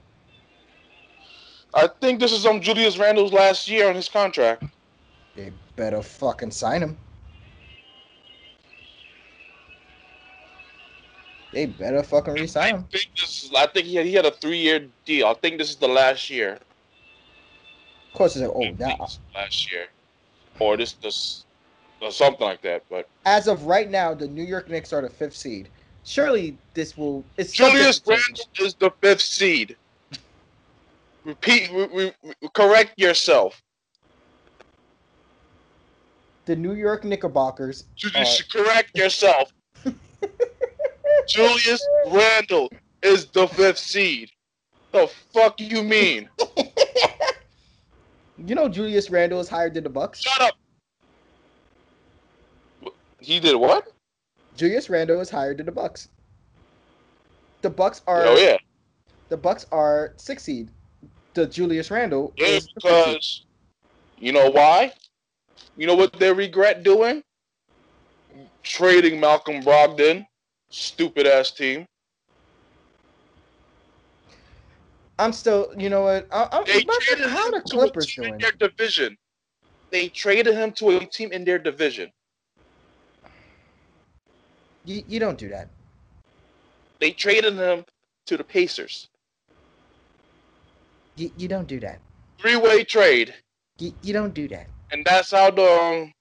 I think this is on Julius Randle's last year on his contract. They better fucking sign him. They better fucking resign I him. think this. Is, I think he had, he had a three year deal. I think this is the last year. Of course, it's like, oh, I oh, this last year, or this this or something like that. But as of right now, the New York Knicks are the fifth seed. Surely this will. It's Julius. Randle is the fifth seed. Repeat. Re, re, re- correct yourself. The New York Knickerbockers. You are- correct yourself. Julius Randle is the fifth seed. The fuck you mean? you know, Julius Randle is higher than the Bucks. Shut up. He did what? Julius Randle is higher than the Bucks. The Bucks are. Oh yeah, The Bucks are six seed. The Julius Randle yeah. is. Because you know why? You know what they regret doing? Trading Malcolm Brogdon. Stupid ass team. I'm still, you know what? I, I'm They traded how him the to a Clippers team doing. in their division. They traded him to a team in their division. You, you don't do that. They traded him to the Pacers. You, you don't do that. Three way trade. You, you don't do that. And that's how the um,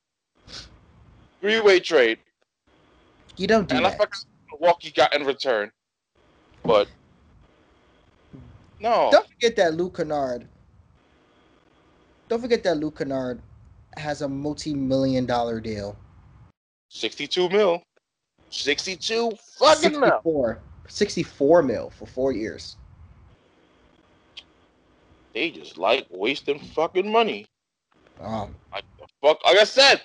three way trade. You don't do And I that. forgot what Milwaukee got in return. But no. Don't forget that Luke Kennard. Don't forget that Luke Kennard has a multi-million dollar deal. 62 mil. 62 fucking mil. 64, 64 mil for four years. They just like wasting fucking money. Um, the fuck. Like I said,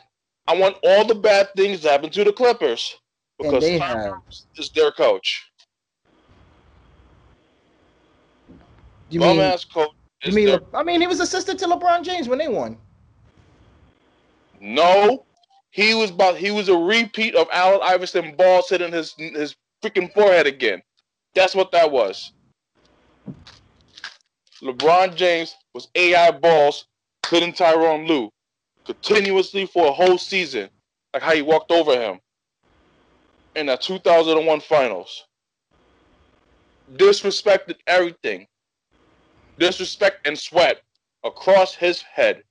I want all the bad things to happen to the Clippers and because they Tom have. Is their coach. You Bum mean? ass coach. You mean? their- Le- I mean, he was assistant to LeBron James when they won. no, he was about. He was a repeat of Allen Iverson balls hitting his his freaking forehead again. That's what that was. LeBron James was AI balls hitting Tyronn Lue continuously for a whole season, like how he walked over him in the 2001 finals. Disrespected everything. disrespect and sweat across his head.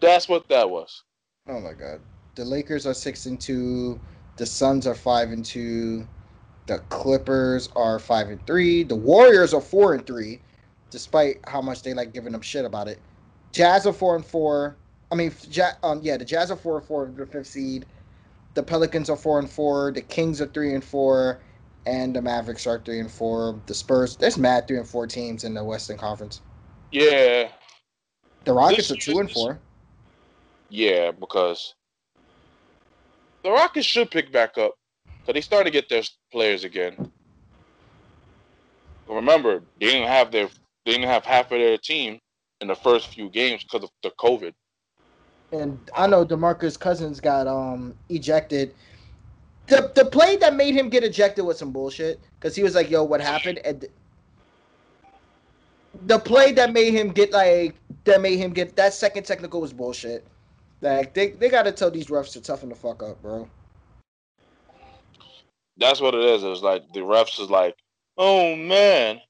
That's what that was. Oh my god. The Lakers are six and two. The Suns are five and two. The Clippers are five and three. The Warriors are four and three, despite how much they like giving them shit about it. Jazz are four and four. I mean, ja- um, yeah, the Jazz are four and four, the fifth seed. The Pelicans are four and four. The Kings are three and four, and the Mavericks are three and four. The Spurs, there's mad three and four teams in the Western Conference. Yeah, The Rockets This are two year- and four. yeah, because the Rockets should pick back up. Cause they started to get their players again. But remember, they didn't have their they didn't have half of their team in the first few games because of the COVID. And I know Demarcus Cousins got um ejected. The the play that made him get ejected was some bullshit because he was like, "Yo, what happened?" And the play that made him get like that made him get that second technical was bullshit. Like they they gotta tell these refs to toughen the fuck up, bro. That's what it is. It's like the refs is like, oh man,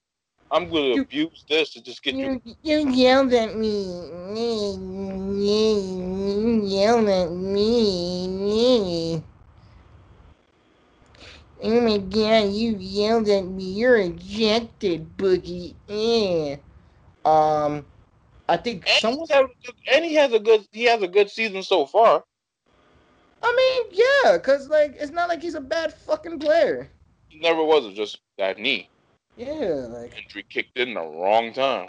I'm gonna abuse this to just get you. you yelled at me. You yelled at me. Oh my god, you yelled at me. You're ejected, Boogie. Yeah. Um, I think And, someone. has a good- and he has a good he has a good season so far. I mean, yeah, cause like it's not like he's a bad fucking player. He never was. Just that knee Yeah, like injury kicked in the wrong time.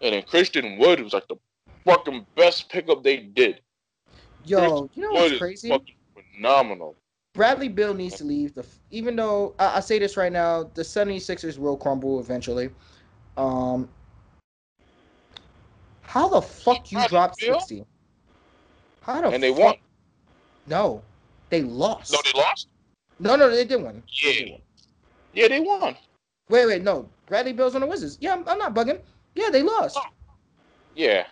And then Christian Wood was like the fucking best pickup they did. yo, you know Wood what's is crazy? fucking phenomenal. Bradley Beal needs to leave. The even though I, I say this right now, the 76ers will crumble eventually. Um, how the fuck you Bradley dropped Beal? 60? How the And they fuck? won. No, they lost. No, they lost. no, no, they did win. They Yeah. did win. Yeah, they won. Wait, wait, no. Bradley Beal's on the Wizards. Yeah, I'm, I'm not bugging. Yeah, they lost. Yeah.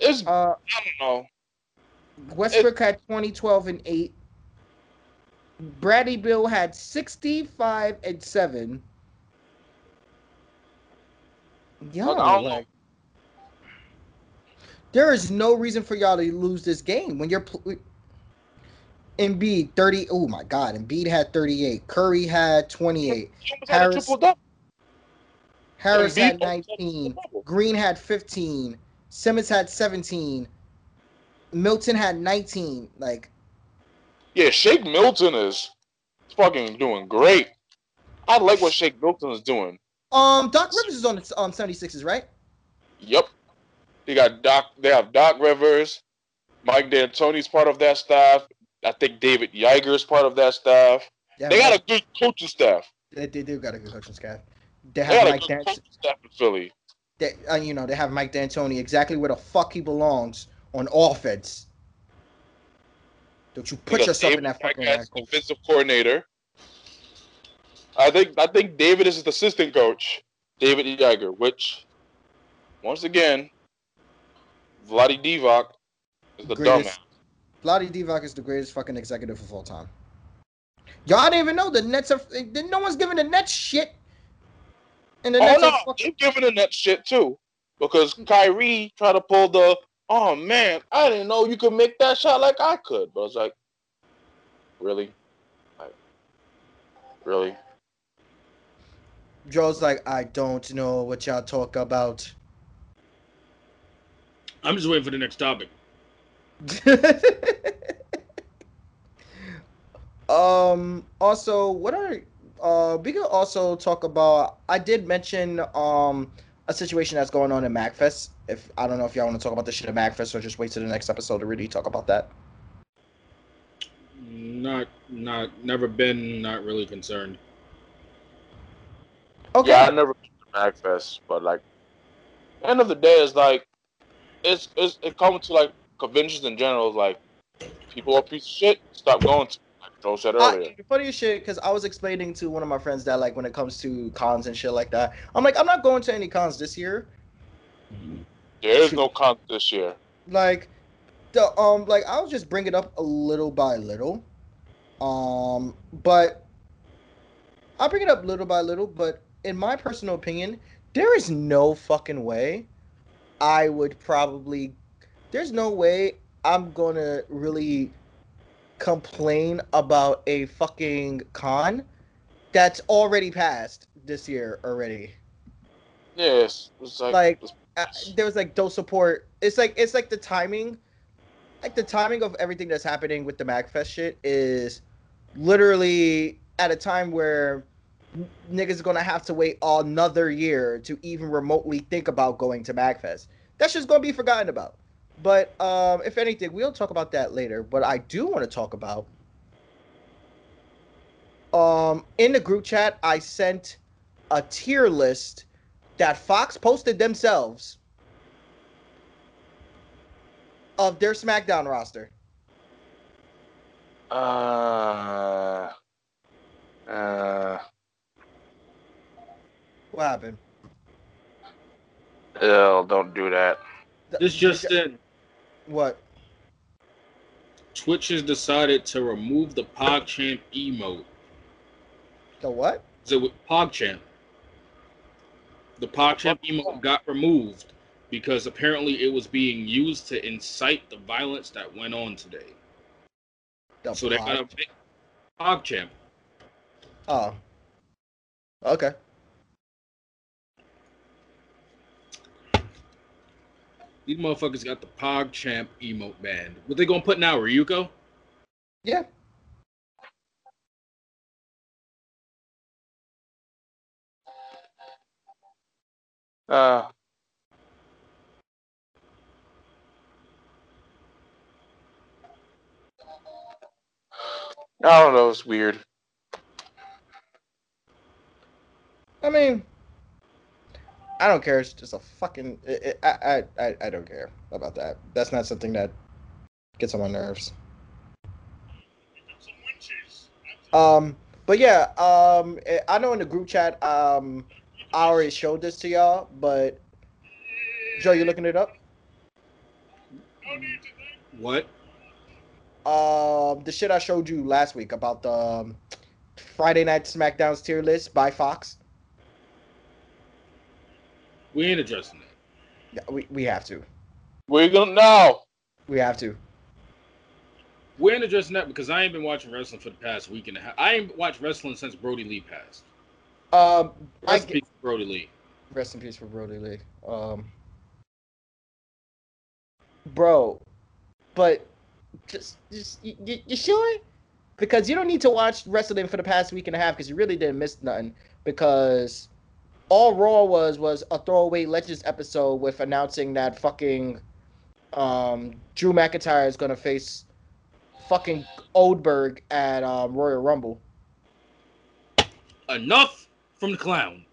It's Uh, I don't know. Westbrook had 20, 12, and 8. Bradley Beal had 65 and 7. Yo, Look, I don't know. like, there is no reason for y'all to lose this game when you're Embiid 30. Oh my God, Embiid had 38. Curry had 28. He almost had a Harris- Harris had almost had a 19. Green had 15. Simmons had 17. Milton had 19. Like, Yeah, Shake Milton is fucking doing great. I like what Shake Milton is doing. um, Doc Rivers is on the um, 76ers, right? Yep. They got Doc. They have Doc Rivers. Mike D'Antoni's part of that staff. I think David Joerger is part of that staff. Yeah, They got a good coaching staff. they, they do got a good coaching staff. They They have a Mike good Dan- coaching staff in Philly. they, uh, you know, they have Mike D'Antoni exactly where the fuck he belongs on offense. Don't you put yourself in that fucking Joerger as defensive coordinator. I think I think David is his assistant coach, David Joerger, which once again, Vlade Divac is the Greatest- dumbass. Vlade Divac is the greatest fucking executive of all time. Y'all didn't even know the Nets are. No one's giving the Nets shit. And the Oh Nets no, are fucking. they're giving the net shit too. Because Kyrie tried to pull the oh man, I didn't know you could make that shot like I could. But I was like, really? Like, really? Joe's like, I don't know what y'all talk about. I'm just waiting for the next topic. um. Also, what are uh? We could also talk about. I did mention um a situation that's going on in MagFest. If I don't know if y'all want to talk about this shit at MagFest or just wait to the next episode to really talk about that. Not, not, never been, not really concerned. Okay. Yeah, I never been to MagFest, but like, end of the day, it's like, it's it's it comes to like conventions in general. is Like, people are piece of shit. Stop going to. Like Joe said earlier. I, funny shit, because I was explaining to one of my friends that like when it comes to cons and shit like that, I'm like, I'm not going to any cons this year. there is no con this year. Like the um like I'll just bring it up a little by little. Um but I'll bring it up little by little, but in my personal opinion, there is no fucking way I would probably. There's no way I'm gonna really complain about a fucking con that's already passed this year already. Yes, it's like, Like, uh, there was like no support. It's like it's like the timing, like the timing of everything that's happening with the Magfest shit is literally at a time where niggas gonna have to wait another year to even remotely think about going to Magfest. That's just gonna be forgotten about. But um, if anything, we'll talk about that later. But I do want to talk about um in the group chat I sent a tier list that Fox posted themselves of their SmackDown roster. uh, uh, What happened? ew, don't do that. This just in. What? Twitch has decided to remove the PogChamp emote. The what? Is it with PogChamp? The PogChamp emote got removed because apparently it was being used to incite the violence that went on today. The So they got a big PogChamp. Oh. Okay. These motherfuckers got the PogChamp emote band. What they gonna put now, Ryuko? Yeah. Uh, I don't know. It's weird. I mean, I don't care. It's just a fucking. It, it, I, I, I, don't care about that. That's not something that gets on my nerves. Um, but yeah, um, eh, I know in the group chat, um, I already showed this to y'all, but Joe, you looking it up? No need to think. What? Um, the shit I showed you last week about the um, Friday Night SmackDown's tier list by Fox. We ain't addressing that. Yeah, we, we have to. We're gonna no. We have to. We ain't addressing that because I ain't been watching wrestling for the past week and a half. I ain't watched wrestling since Brody Lee passed. Um, I in get, peace, Brody Lee. rest in peace for Brody Lee. Um, bro, but just, just you, you, you sure? Because you don't need to watch wrestling for the past week and a half because you really didn't miss nothing. Because all Raw was was a throwaway Legends episode with announcing that fucking um, Drew McIntyre is gonna face fucking Goldberg at um, Royal Rumble. Enough from the clown.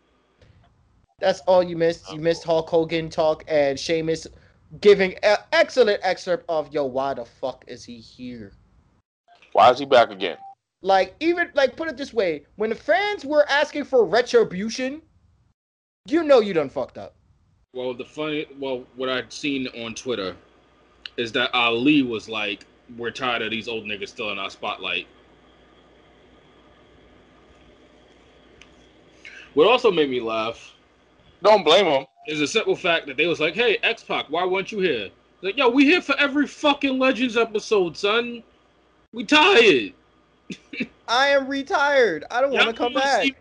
That's all you missed. You missed Hulk Hogan talk and Sheamus giving an excellent excerpt of yo, why the fuck is he here? Why is he back again? Like even like put it this way, when the fans were asking for retribution, you know you done fucked up. Well, the funny, well, what I'd seen on Twitter is that Ali was like, "We're tired of these old niggas still in our spotlight." What also made me laugh Don't blame him. is the simple fact that they was like, "Hey, X Pac, why weren't you here?" Like, yo, we here for every fucking Legends episode, son. We tired. I am retired. I don't want to come back. see-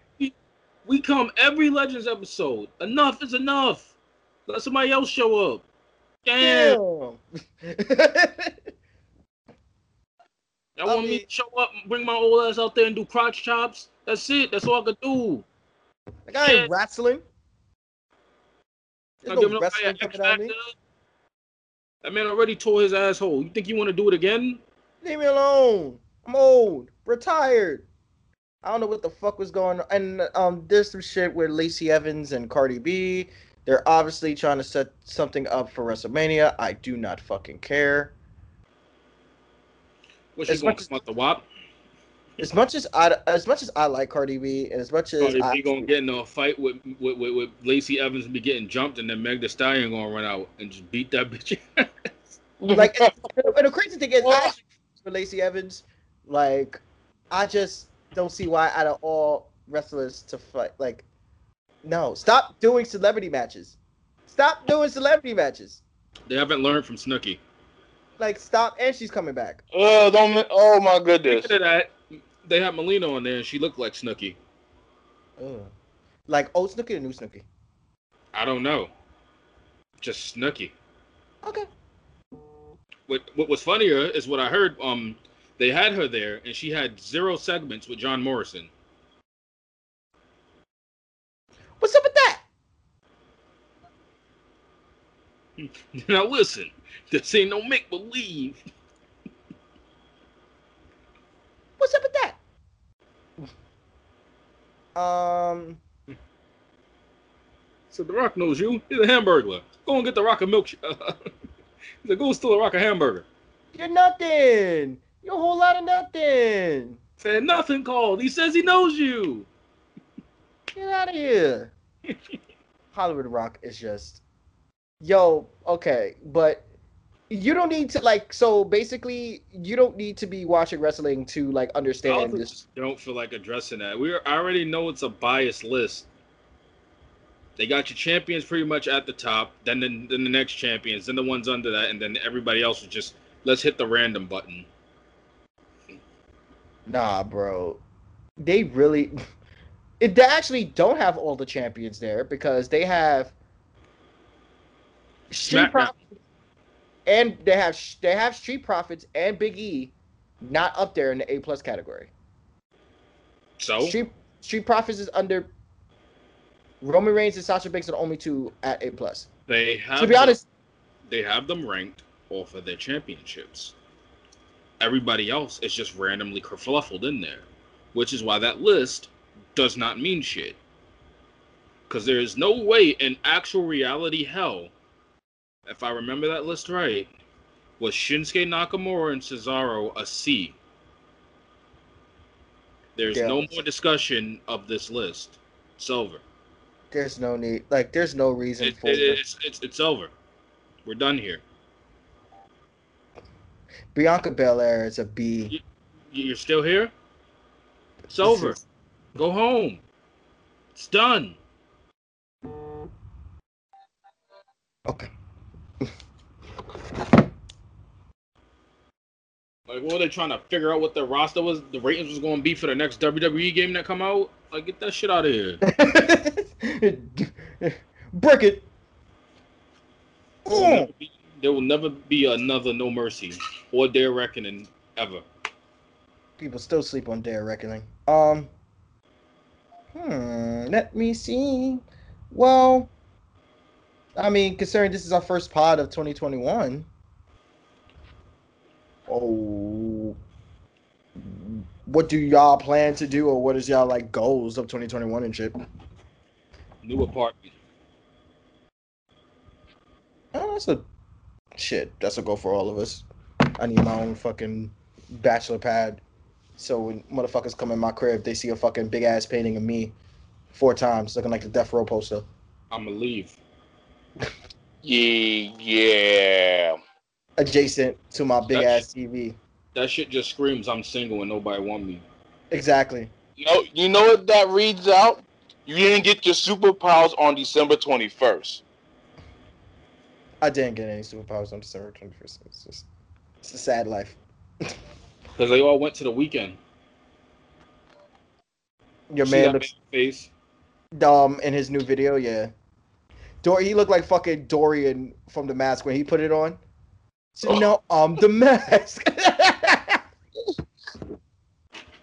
we- come every Legends episode. Enough is enough. Let somebody else show up. Damn. Y'all I want me to show up and bring my old ass out there and do crotch chops? That's it. That's all I could do. like I ain't wrestling. There's no wrestling an X coming me. That man already tore his asshole. You think you want to do it again? Leave me alone. I'm old. Retired. I don't know what the fuck was going on. And um, there's some shit with Lacey Evans and Cardi B. They're obviously trying to set something up for WrestleMania. I do not fucking care. What she As going much to as- come out the wop? As much as I, as much as I like Cardi B, and as much as Cardi I, B gonna get in a fight with with, with, with Lacey Evans and be getting jumped, and then Meg Thee Stallion gonna run out and just beat that bitch. like, and, and the crazy thing is, I actually Lacey Evans, like, I just don't see why out of all wrestlers to fight, like, No, stop doing celebrity matches. Stop doing celebrity matches. They haven't learned from Snooki. Like stop, and she's coming back. Oh, don't. Oh my goodness. Speaking of that, they had Melina on there, and she looked like Snooki. Ugh. Like old Snooki or new Snooki? I don't know. Just Snooki. Okay. What What was funnier is what I heard. Um, they had her there, and she had zero segments with John Morrison. What's up with that? Now listen, this ain't no make believe. What's up with that? Um. So The Rock knows you. He's a hamburger. Go and get The Rock a milk. He's like, go steal The Rock a hamburger. You're nothing. You're a whole lot of nothing. Said nothing called. He says he knows you. Get out of here. Hollywood Rock is just, yo, okay, but you don't need to like. So basically, you don't need to be watching wrestling to like understand also this. don't feel like addressing that. We I already know it's a biased list. They got your champions pretty much at the top, then the, then the next champions, then the ones under that, and then everybody else is just let's hit the random button. Nah, bro, they really. It, they actually don't have all the champions there because they have Street Profits and they have they have Street Profits and Big E not up there in the A plus category. So Street Street Profits is under Roman Reigns and Sasha Banks are the only two at A plus. they have To be them- honest, they have them ranked off of their championships. Everybody else is just randomly kerfluffled in there, which is why that list does not mean shit. Because there is no way in actual reality hell, if I remember that list right, was Shinsuke Nakamura and Cesaro a C. There's Yeah. no more discussion of this list. It's over. there's no need. Like, there's no reason It, for it- it's, it's, it's over. We're done here. Bianca Belair is a B. You're still here? It's This over. is- Go home. It's done. Okay. Like, what were they trying to figure out what the roster was, the ratings was going to be for the next WWE game that come out? Like, get that shit out of here. Break it. There will, be, there will never be another No Mercy or Dare Reckoning ever. People still sleep on Dare Reckoning. Um. Hmm. Let me see. Well, I mean, considering this is our first pod of 2021. Oh. What do y'all plan to do, or what is y'all like goals of 2021 and shit? New apartment. Oh, that's a shit. That's a goal for all of us. I need my own fucking bachelor pad. So when motherfuckers come in my crib, they see a fucking big ass painting of me four times, looking like the death row poster, I'm going to leave. Yeah, yeah. adjacent to my big That's- ass TV. That shit just screams I'm single and nobody want me. Exactly. You know, you know what that reads out? You didn't get your superpowers on December 21st. I didn't get any superpowers on December 21st. It's just, it's a sad life. Because they all went to the weekend. Your See man looks face? dumb in his new video, yeah. Dor- he looked like fucking Dorian from the mask when he put it on. So, Oh. no, I'm the mask.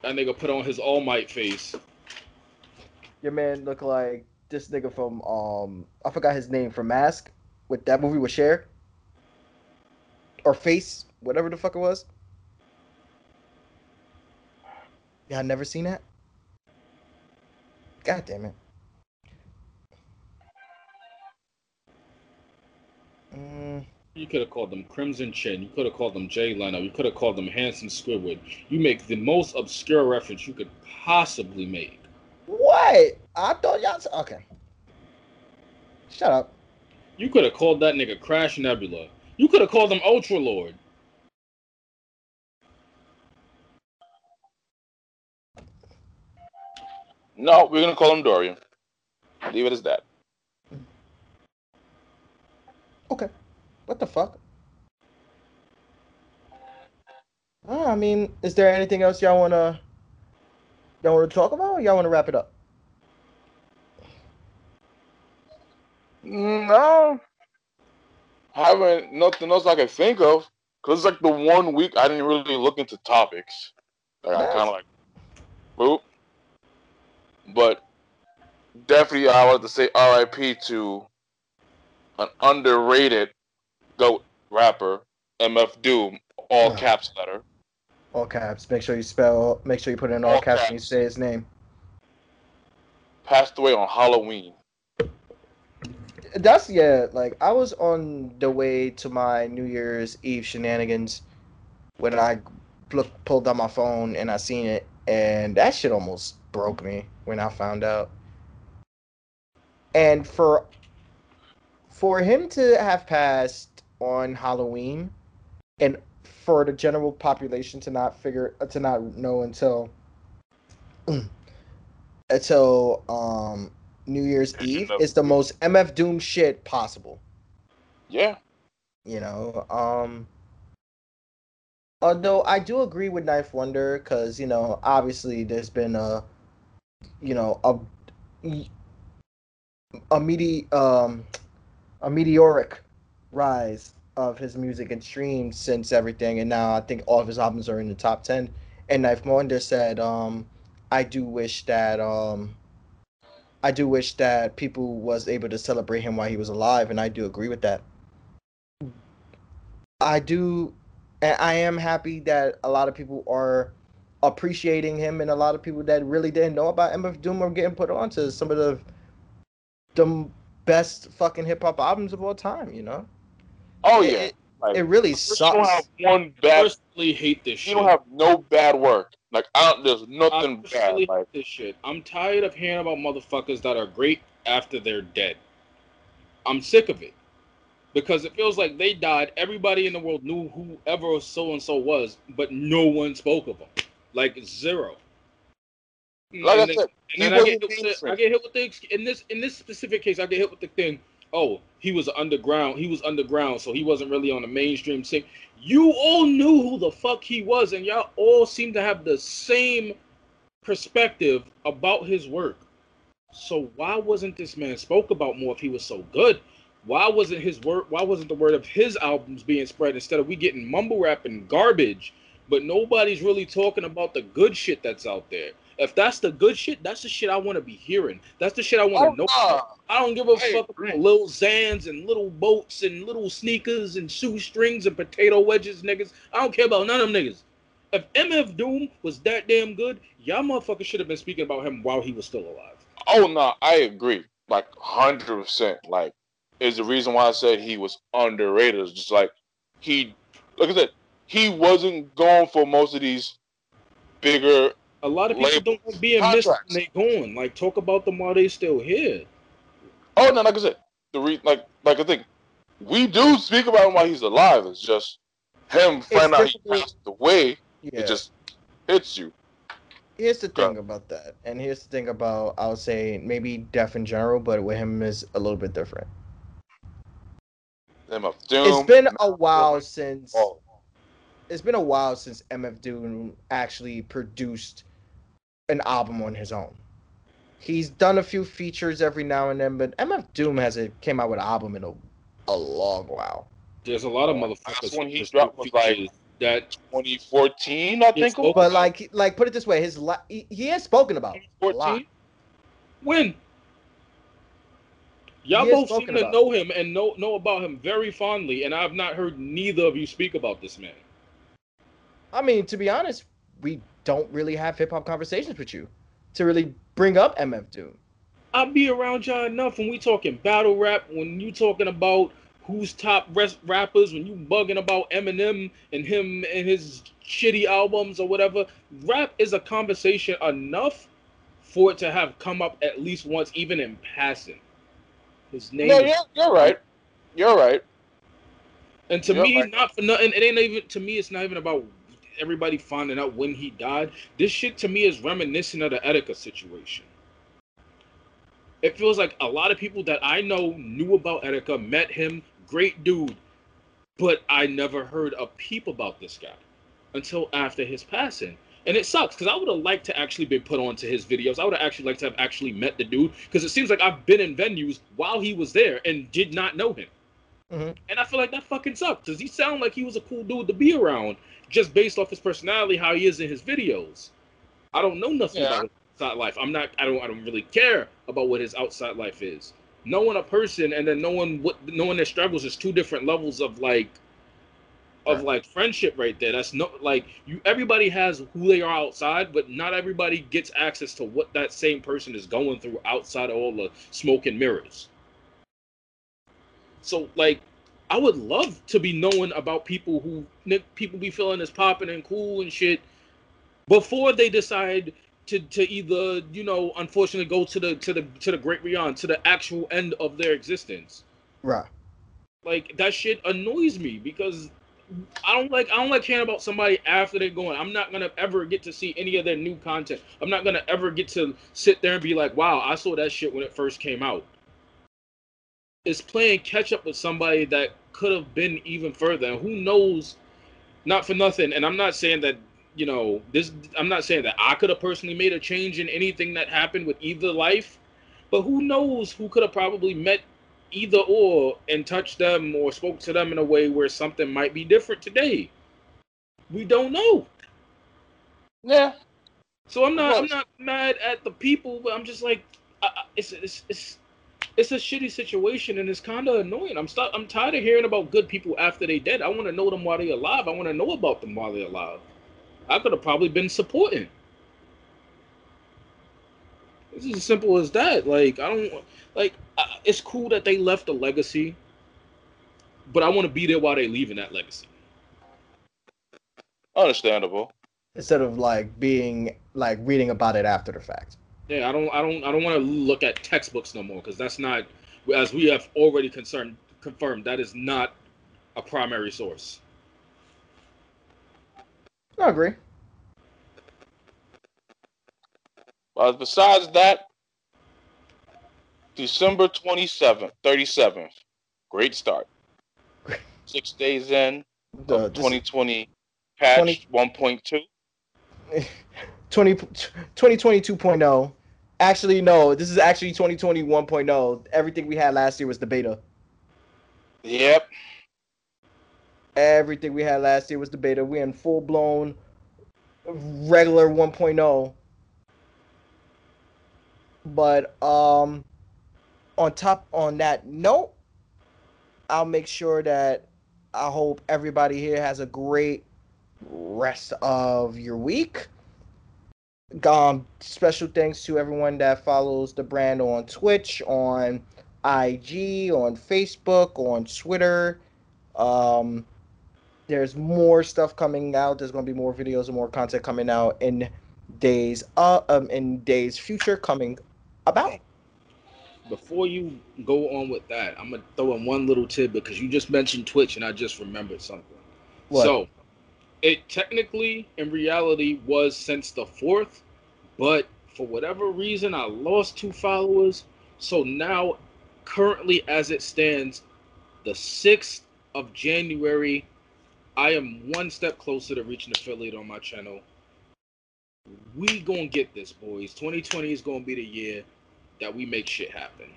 That nigga put on his All Might face. Your man look like this nigga from um I forgot his name from Mask with that movie with Cher. Or Face, whatever the fuck it was. Yeah, I never seen that. God damn it. Mm, You could have called them Crimson Chin. You could have called them Jay Leno. You could have called them Handsome Squidward. You make the most obscure reference you could possibly make. what? I thought y'all. Okay. Shut up. You could have called that nigga Crash Nebula. You could have called him Ultra Lord. No, we're gonna call him Dorian. Leave it as that. Okay. What the fuck? Uh, I mean, is there anything else y'all wanna y'all wanna talk about? Or y'all wanna wrap it up? Mm, No, haven't nothing else I can think of. Cause it's like the one week I didn't really look into topics. Like I kind of like, boop. But definitely, I wanted to say R.I.P. to an underrated goat rapper, MF Doom, all caps letter. All caps. Make sure you spell. Make sure you put it in all, All caps, when you say his name. Passed away on Halloween. That's yeah. Like I was on the way to my New Year's Eve shenanigans when I pulled out my phone and I seen it, and that shit almost broke me when I found out. And for for him to have passed on Halloween, and for the general population to not figure to not know until until um New Year's Eve is the most MF Doom shit possible. Yeah, You know, um although I do agree with Knife Wonder because you know obviously there's been a you know a a medi um a meteoric rise of his music and streams since everything and now I think all of his albums are in the top 10 and Knife Wonder said um I do wish that um I do wish that people was able to celebrate him while he was alive and I do agree with that. I do and I am happy that a lot of people are appreciating him and a lot of people that really didn't know about MF Doom are getting put onto some of the the best fucking hip hop albums of all time, you know? Oh yeah. It, Like, it really You don't have sucks. one I bad. personally hate this You shit. don't have no bad work. Like I don't. There's nothing bad. Like this shit. I'm tired of hearing about motherfuckers that are great after they're dead. I'm sick of it. Because it feels like they died. Everybody in the world knew whoever so and so was, but no one spoke of them. Like zero. like And I said, he And then I get, hit with the. I get hit with the in this in this specific case. I get hit with the thing. Oh, he was underground. He was underground, so he wasn't really on the mainstream scene. You all knew who the fuck he was, and y'all all seem to have the same perspective about his work. So why wasn't this man spoke about more if he was so good? Why wasn't his word? Why wasn't the word of his albums being spread instead of we getting mumble rap and garbage? But nobody's really talking about the good shit that's out there. If that's the good shit, that's the shit I want to be hearing. That's the shit I want to Oh, know. nah. about. I don't give a I fuck about little Zans and little boats and little sneakers and shoestrings and potato wedges, niggas. I don't care about none of them niggas. If MF Doom was that damn good, y'all motherfuckers should have been speaking about him while he was still alive. Oh no, I agree. Like hundred percent. Like is the reason why I said he was underrated. It's just like he like I said, he wasn't going for most of these bigger A lot of people Labels, don't like being missed when contracts. they gone. Like talk about them while they still here. Oh no, like I said, the re- like like I think we do speak about him while he's alive. It's just him finding out he difficult. passed away. Yeah. It just hits you. Here's the Go. thing about that, and here's the thing about I would say maybe deaf in general, but with him is a little bit different. Him of Doom. it's been a while since Oh, it's been a while since MF Doom actually produced an album on his own. He's done a few features every now and then, but MF Doom hasn't came out with an album in a, a long while. There's a lot of Oh, motherfuckers. last one he dropped was, like, that 2014, I think. Yes, it was. But like, like put it this way, his li- he, he has spoken about it a 2014. When? Y'all both seem to about know him and know know about him very fondly, and I've not heard neither of you speak about this man. I mean, to be honest, we don't really have hip hop conversations with you to really bring up MF Doom. I be around y'all enough when we talking battle rap, when you talking about who's top res- rappers, when you bugging about Eminem and him and his shitty albums or whatever. Rap is a conversation enough for it to have come up at least once, even in passing. His name No, is you're, you're right. You're right. And to You're me, right. not for nothing. It ain't even to me. It's not even about everybody finding out when he died. This shit to me is reminiscent of the Etika situation. it feels like a lot of people that I know knew about Etika, met him, great dude, but I never heard a peep about this guy until after his passing. And it sucks because I would have liked to actually be put onto his videos. I would have actually liked to have actually met the dude because it seems like I've been in venues while he was there and did not know him. Mhm. And I feel like that fucking sucks because he sounded like he was a cool dude to be around just based off his personality, how he is in his videos. I don't know nothing Yeah. about his outside life. I'm not. I don't. I don't really care about what his outside life is. Knowing a person and then knowing what knowing their struggles is two different levels of like of Right. like friendship right there. That's no like you. Everybody has who they are outside, but not everybody gets access to what that same person is going through outside of all the smoke and mirrors. So like, I would love to be knowing about people who people be feeling as popping and cool and shit before they decide to, to either you know unfortunately go to the to the to the great beyond to the actual end of their existence Right. like that shit annoys me because I don't like I don't like hearing about somebody after they're going. I'm not gonna ever get to see any of their new content. I'm not gonna ever get to sit there and be like, wow, I saw that shit when it first came out. It's playing catch up with somebody that could have been even further. And who knows? Not for nothing. And I'm not saying that you know this. I'm not saying that I could have personally made a change in anything that happened with either life. But who knows who could have probably met either or and touched them or spoke to them in a way where something might be different today. We don't know. Yeah. So I'm not I'm not mad at the people, but I'm just like I- it's it's it's it's a shitty situation and it's kind of annoying. I'm st- I'm tired of hearing about good people after they dead. I want to know them while they alive. I want to know about them while they're alive. I could have probably been supporting. It's as simple as that. Like I don't like. Uh, it's cool that they left a legacy, but I want to be there while they leaving that legacy. Understandable. Instead of like being like reading about it after the fact. Yeah, I don't, I don't, I don't want to look at textbooks no more because that's not, as we have already concerned, confirmed, that is not a primary source. I agree. But besides that, December 27th, 37th. Great start. Six days in, The 2020 patch 20 1.2. 20, 2022.0. Actually, no. This is actually 2021.0. oh. Everything we had last year was the beta. Yep. Everything we had last year was the beta. We're in full blown regular 1.0. But um on top on that note, I'll make sure that I hope everybody here has a great rest of your week. Um, special thanks to everyone that follows the brand on Twitch, on IG, on Facebook, on Twitter. Um, there's more stuff coming out. There's gonna be more videos and more content coming out in days uh um in days future coming about. Before you go on with that, I'm gonna throw in one little tidbit because you just mentioned Twitch and I just remembered something. What? So, it technically, in reality, was since the fourth, but for whatever reason, I lost two followers. So now, currently, as it stands, the sixth of January, I am one step closer to reaching affiliate on my channel. We gonna get this, boys. 2020 is gonna be the year that we make shit happen.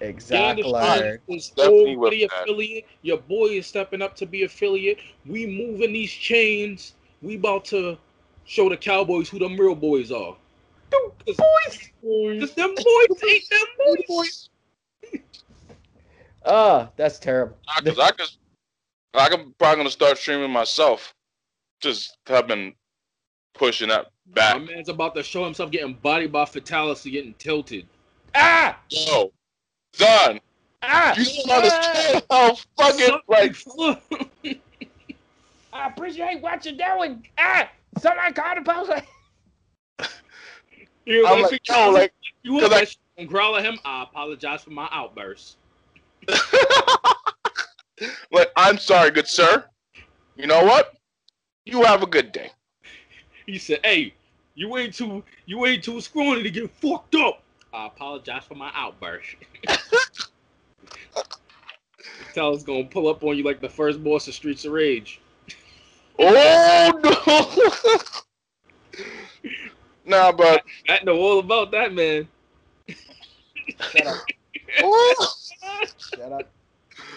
Exactly. Gander is Definitely with already that. affiliate. Your boy is stepping up to be affiliate. We moving these chains. We about to show the Cowboys who them real boys are. Cause, Cause them boys ain't them boys. Ah, that's terrible. Because I could, I could probably gonna start streaming myself. Just have been pushing that back. My man's about to show himself getting bodied by Fatality, getting tilted. Ah! Yo, Don, Ah! you don't understand how fucking Suck, like. I appreciate what you're doing. Ah, somebody call the police. You know, I'm like, he- yo, like you want 'cause I- and growl at him? I apologize for my outburst. like I'm sorry, good sir. You know what? You have a good day. He said, "Hey, you ain't too, you ain't too scrawny to get fucked up. I apologize for my outburst. Tell it's gonna pull up on you like the first boss of Streets of Rage. Oh no! nah, but I know all about that man. Shut up. oh, Shut up.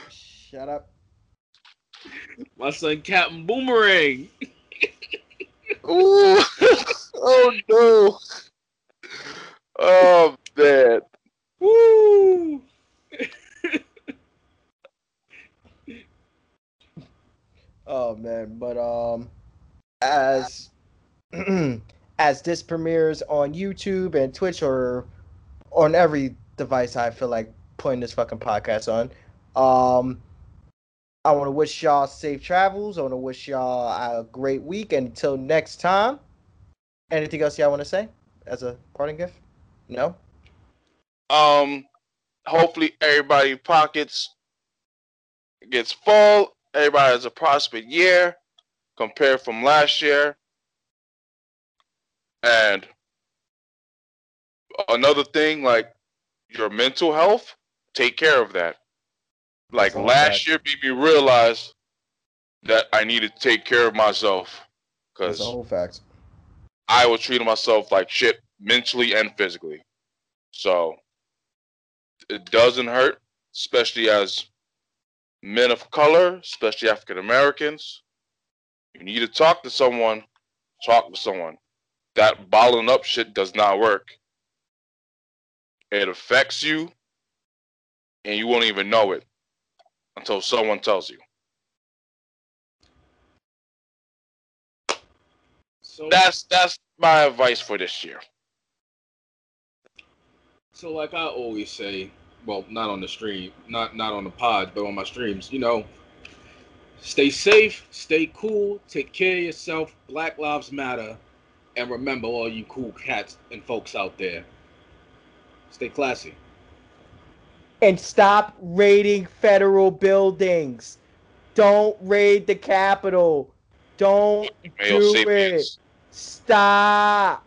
Shut up. My son Captain Boomerang. ooh. oh no! Oh man! Woo! Oh man, but um, as as this premieres on YouTube and Twitch or on every device, I feel like putting this fucking podcast on. Um, I want to wish y'all safe travels. I want to wish y'all a great week. And until next time, anything else y'all want to say as a parting gift? No. Um, hopefully everybody pockets gets full. Everybody has a prosperous year compared from last year. And another thing, like your mental health, take care of that. Like last year made me realize that I needed to take care of myself That's because a whole fact. I was treating myself like shit mentally and physically. So it doesn't hurt, especially as men of color, especially African Americans. You need to talk to someone, talk to someone. That bottling up shit does not work. It affects you, and you won't even know it until someone tells you. So That's that's my advice for this year. So like I always say, well, not on the stream, not not on the pod, but on my streams, you know, stay safe, stay cool, take care of yourself. Black Lives Matter, and remember all you cool cats and folks out there. Stay classy. And stop raiding federal buildings. Don't raid the Capitol. Don't do it. Stop.